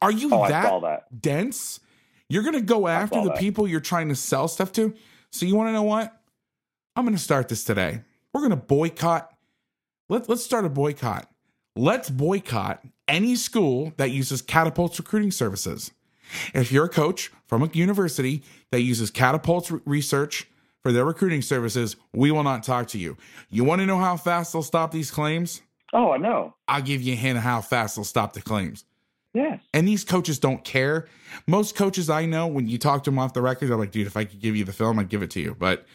Are you Oh, that, that. dense? You're going to go after the that. people you're trying to sell stuff to? So you want to know what? I'm going to start this today. We're going to boycott. Let, let's start a boycott. Let's boycott any school that uses Catapult's recruiting services. If you're a coach from a university that uses Catapult's re- research for their recruiting services, we will not talk to you. You want to know how fast they'll stop these claims? Oh, I know. I'll give you a hint of how fast they'll stop the claims. Yes. And these coaches don't care. Most coaches I know, when you talk to them off the record, they're like, dude, if I could give you the film, I'd give it to you. But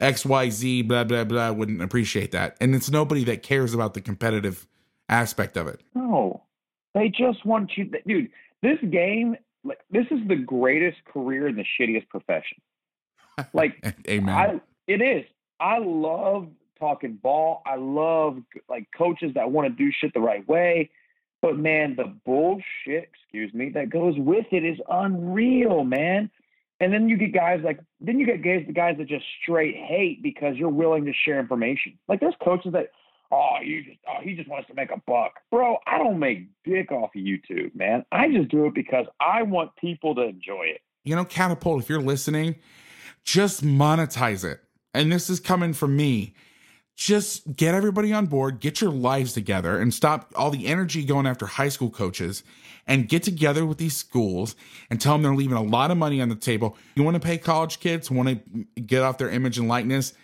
XYZ, blah, blah, blah, wouldn't appreciate that. And it's nobody that cares about the competitive aspect of it. No. They just want you, dude. This game, like, this is the greatest career in the shittiest profession. <laughs> Like, Amen. I, it is. I love talking ball. I love like coaches that want to do shit the right way. But man, the bullshit, excuse me, that goes with it is unreal, man. And then you get guys like, then you get guys, the guys that just straight hate because you're willing to share information. Like there's coaches that, oh, you just, oh, he just wants to make a buck, bro. I don't make dick off of YouTube, man. I just do it because I want people to enjoy it. you know, Catapult, if you're listening, just monetize it. And this is coming from me. Just get everybody on board, get your lives together, and stop all the energy going after high school coaches and get together with these schools and tell them they're leaving a lot of money on the table. You want to pay college kids, want to get off their image and likeness?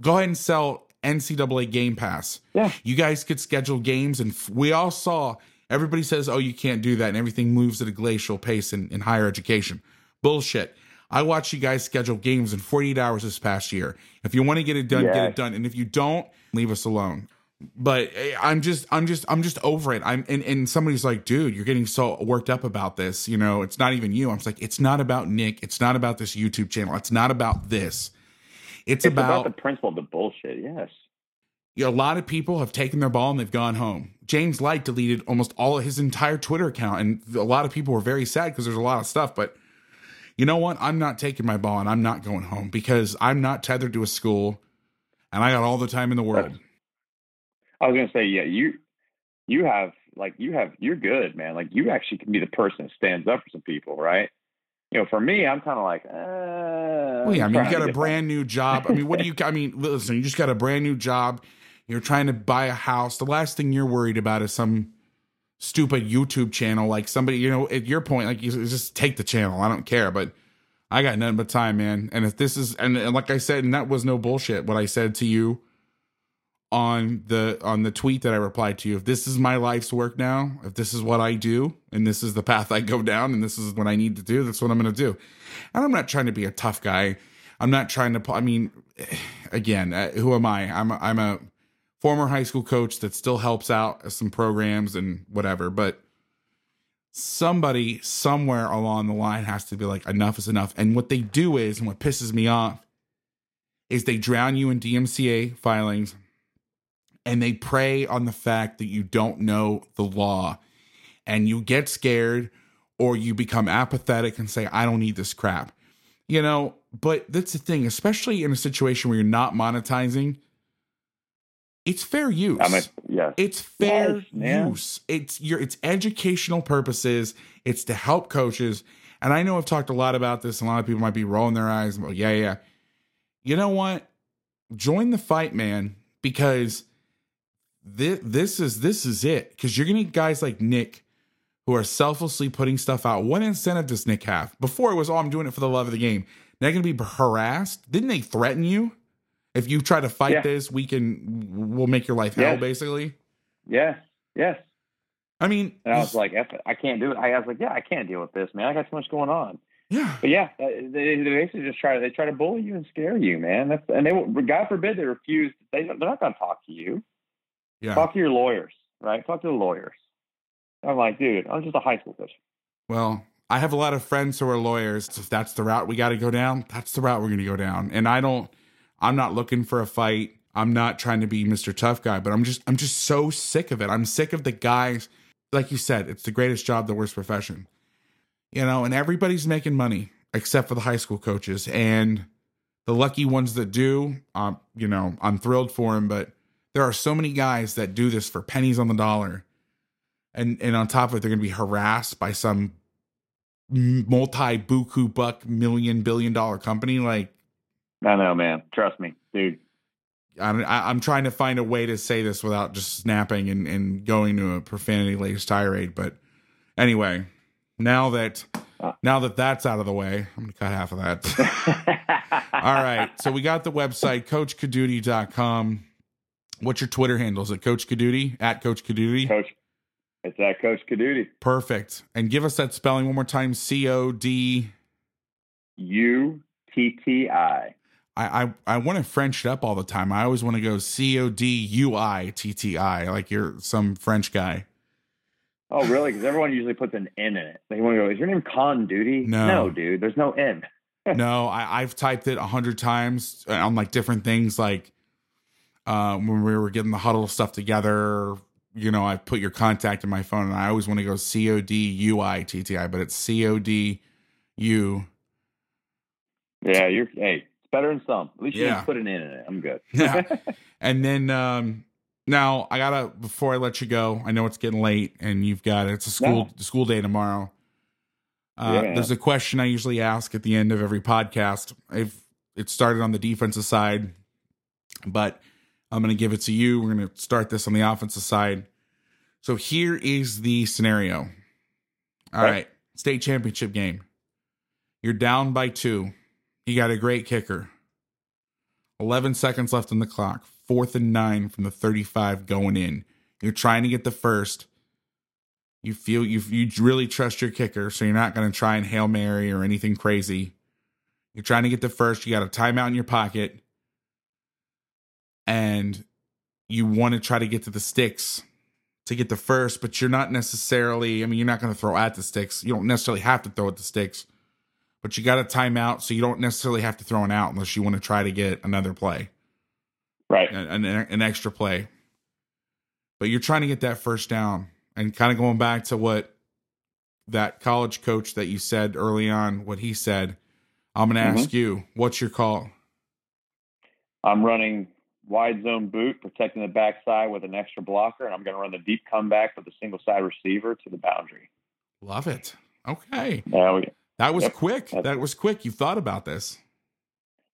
Go ahead and sell NCAA Game Pass. Yeah. You guys could schedule games, and we all saw everybody says, oh, you can't do that, and everything moves at a glacial pace in, in higher education. Bullshit. I watched you guys schedule games in 48 hours this past year. If you want to get it done, get it done. And if you don't, leave us alone. But eh, I'm just, I'm just, I'm just over it. I'm, and, and somebody's like, dude, you're getting so worked up about this. You know, it's not even you. I'm just like, it's not about Nick. It's not about this YouTube channel. It's not about this. It's, It's about, about the principle of the bullshit. Yes. you know, a lot of people have taken their ball and they've gone home. James Light deleted almost all of his entire Twitter account, and a lot of people were very sad because there's a lot of stuff. But you know what? I'm not taking my ball and I'm not going home because I'm not tethered to a school, and I got all the time in the world. I was gonna say, yeah, you you have like you have you're good, man. Like you actually can be the person that stands up for some people, right? You know, for me, I'm kind of like, uh, Well, yeah, I mean, you got a brand new job. I mean, what do you? I mean, listen, you just got a brand new job. You're trying to buy a house. The last thing you're worried about is some stupid YouTube channel. Like somebody, you know, at your point, like you just take the channel. I don't care, but I got nothing but time, man. And if this is, and, and like I said, and that was no bullshit. What I said to you on the on the tweet that I replied to you. If this is my life's work now, if this is what I do, and this is the path I go down, and this is what I need to do, that's what I'm going to do. And I'm not trying to be a tough guy. I'm not trying to. I mean, <sighs> again, uh, who am I? I'm a, I'm a former high school coach that still helps out some programs and whatever, but somebody somewhere along the line has to be like, enough is enough. And what they do is, and what pisses me off, is they drown you in DMCA filings and they prey on the fact that you don't know the law and you get scared or you become apathetic and say, I don't need this crap. You know, but that's the thing, especially in a situation where you're not monetizing, it's fair use. I mean, yes. It's fair Yes, man. use. It's your it's educational purposes. It's to help coaches. And I know I've talked a lot about this. and A lot of people might be rolling their eyes. Well, yeah, yeah. You know what? Join the fight, man, because this this is this is it. Because you're gonna get guys like Nick who are selflessly putting stuff out. What incentive does Nick have? Before it was, oh, I'm doing it for the love of the game. Now you're gonna be harassed. Didn't they threaten you? If you try to fight Yeah. this, we can we'll make your life hell, Yeah. basically. Yes, yes. I mean, And I was like, I can't do it. I was like, yeah, I can't deal with this, man. I got too much going on. yeah, But yeah, uh, they, they basically just try to they try to bully you and scare you, man. That's and they will- God forbid they refuse. They they're not going to talk to you. yeah. Talk to your lawyers, right? Talk to the lawyers. I'm like, dude, I'm just a high school coach. Well, I have a lot of friends who are lawyers. If that's the route we got to go down, that's the route we're going to go down. And I don't, I'm not looking for a fight. I'm not trying to be Mr. Tough Guy, but I'm just, I'm just so sick of it. I'm sick of the guys. Like you said, it's the greatest job, the worst profession. You know, and everybody's making money except for the high school coaches and the lucky ones that do. Um, you know, I'm thrilled for them, but there are so many guys that do this for pennies on the dollar and and on top of it, they're going to be harassed by some multi buku buck million billion dollar company. Like I know, man. Trust me, dude. I, I, I'm trying to find a way to say this without just snapping and and going to a profanity laced tirade. But anyway, now that uh. now that that's out of the way, I'm going to cut half of that. <laughs> All right, so we got the website coachcodutti.com. What's your Twitter handle? Is it Coach Codutti at Coach Codutti? Coach, it's that Coach Codutti. Perfect. And give us that spelling one more time. C O D. U T T I. I, I, I want to French it up all the time. I always want to go C O D U I T T I, like you're some French guy. Oh, really? Because everyone usually puts an N in it. They want to go. Is your name Con Duty? No. no, dude. There's no N. <laughs> no, I, I've typed it a hundred times on like different things, like uh, when we were getting the Hudl stuff together. You know, I put your contact in my phone, and I always want to go C O D U I T T I, but it's C O D U. Yeah, you're. Hey, better than some. At least you Yeah. put an N in it. I'm good. Yeah. <laughs> and then um now I gotta before I let you go, I know it's getting late and you've got it's a school school day tomorrow. Uh Yeah. there's a question I usually ask at the end of every podcast. I've it started on the defensive side, but I'm gonna give it to you. We're gonna start this on the offensive side. So here is the scenario. All right. Right, state championship game. You're down by two. You got a great kicker. 11 seconds left on the clock. Fourth and nine from the 35 going in. You're trying to get the first. You feel you you really trust your kicker, so you're not going to try and hail mary or anything crazy. You're trying to get the first. You got a timeout in your pocket, and you want to try to get to the sticks to get the first, but you're not necessarily. I mean, you're not going to throw at the sticks. You don't necessarily have to throw at the sticks, but you got a timeout, so you don't necessarily have to throw an out unless you want to try to get another play right. an, an, an extra play. But you're trying to get that first down and kind of going back to what that college coach that you said early on, what he said. I'm going to mm-hmm. ask you, what's your call? I'm running wide zone boot, protecting the backside with an extra blocker, and I'm going to run the deep comeback with a single side receiver to the boundary. Love it. Okay. Now we, That was Yep. quick. That was quick. You thought about this.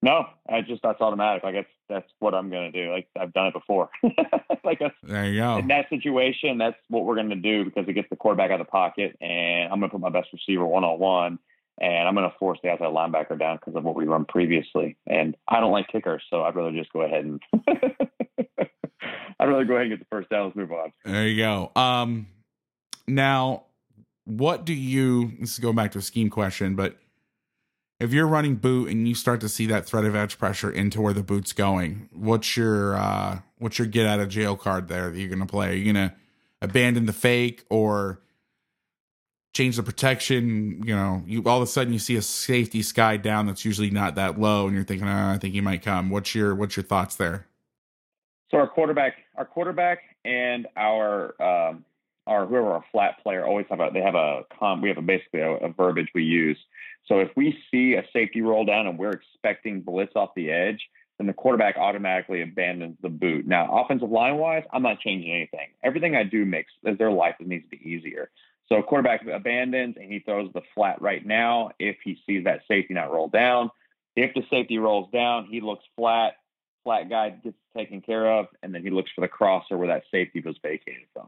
no, I just that's automatic. Like that's that's what I'm going to do. Like I've done it before. <laughs> like that's, There you go. in that situation, that's what we're going to do because it gets the quarterback out of the pocket, and I'm going to put my best receiver one on one, and I'm going to force the outside linebacker down because of what we run previously. And I don't like kickers, so I'd rather just go ahead and <laughs> I'd rather go ahead and get the first down. Let's move on. There you go. Um, now, what do you? This is going back to a scheme question, but if you're running boot and you start to see that threat of edge pressure into where the boot's going, what's your uh what's your get out of jail card there that you're gonna play? Are you gonna abandon the fake or change the protection? You know, you all of a sudden you see a safety sky down that's usually not that low, and you're thinking, oh, I think he might come. What's your what's your thoughts there? So our quarterback, our quarterback, and our um, our whoever our flat player always have a they have a com we have a basically a, a verbiage we use so if we see a safety roll down and we're expecting blitz off the edge, then the quarterback automatically abandons the boot. Now, offensive line wise, I'm not changing anything. Everything I do makes their life needs to be easier. So quarterback abandons and he throws the flat right now if he sees that safety not roll down. If the safety rolls down, he looks flat. Flat guy gets taken care of, and then he looks for the crosser where that safety was vacated from.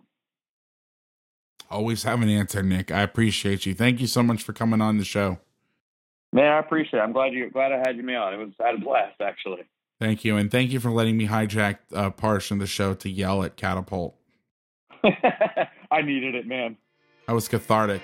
Always have an answer, Nick. I appreciate you. Thank you so much for coming on the show. Man, I appreciate it. I'm glad you glad I had you me on. It was I had a blast actually. Thank you, and thank you for letting me hijack a uh, portion of the show to yell at Catapult. <laughs> I needed it, man. That was cathartic.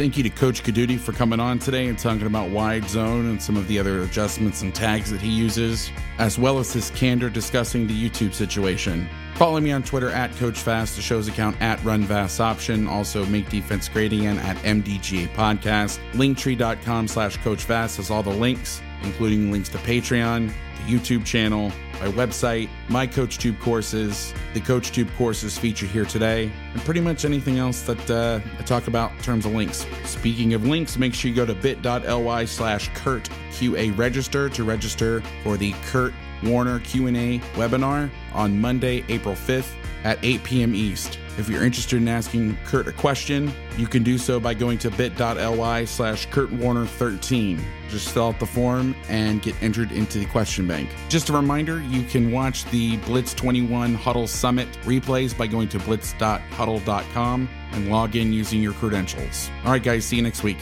Thank you to Coach Codutti for coming on today and talking about wide zone and some of the other adjustments and tags that he uses, as well as his candor discussing the YouTube situation. Follow me on Twitter at Coach Vass, the show's account at Run Vass Option. Also, make defense great again at MDGA Podcast. Linktree.com slash Coach Vass has all the links, including links to Patreon, the YouTube channel, my website, my CoachTube courses, the CoachTube courses featured here today, and pretty much anything else that uh, I talk about in terms of links. Speaking of links, make sure you go to bit.ly slash Kurt QA register to register for the Kurt Warner Q&A webinar on Monday, April 5th at 8 p.m. East. If you're interested in asking Kurt a question, you can do so by going to bit.ly slash kurtwarner13. Just fill out the form and get entered into the question bank. Just a reminder, you can watch the Blitz 21 Hudl Summit replays by going to blitz.hudl.com and log in using your credentials. All right, guys, see you next week.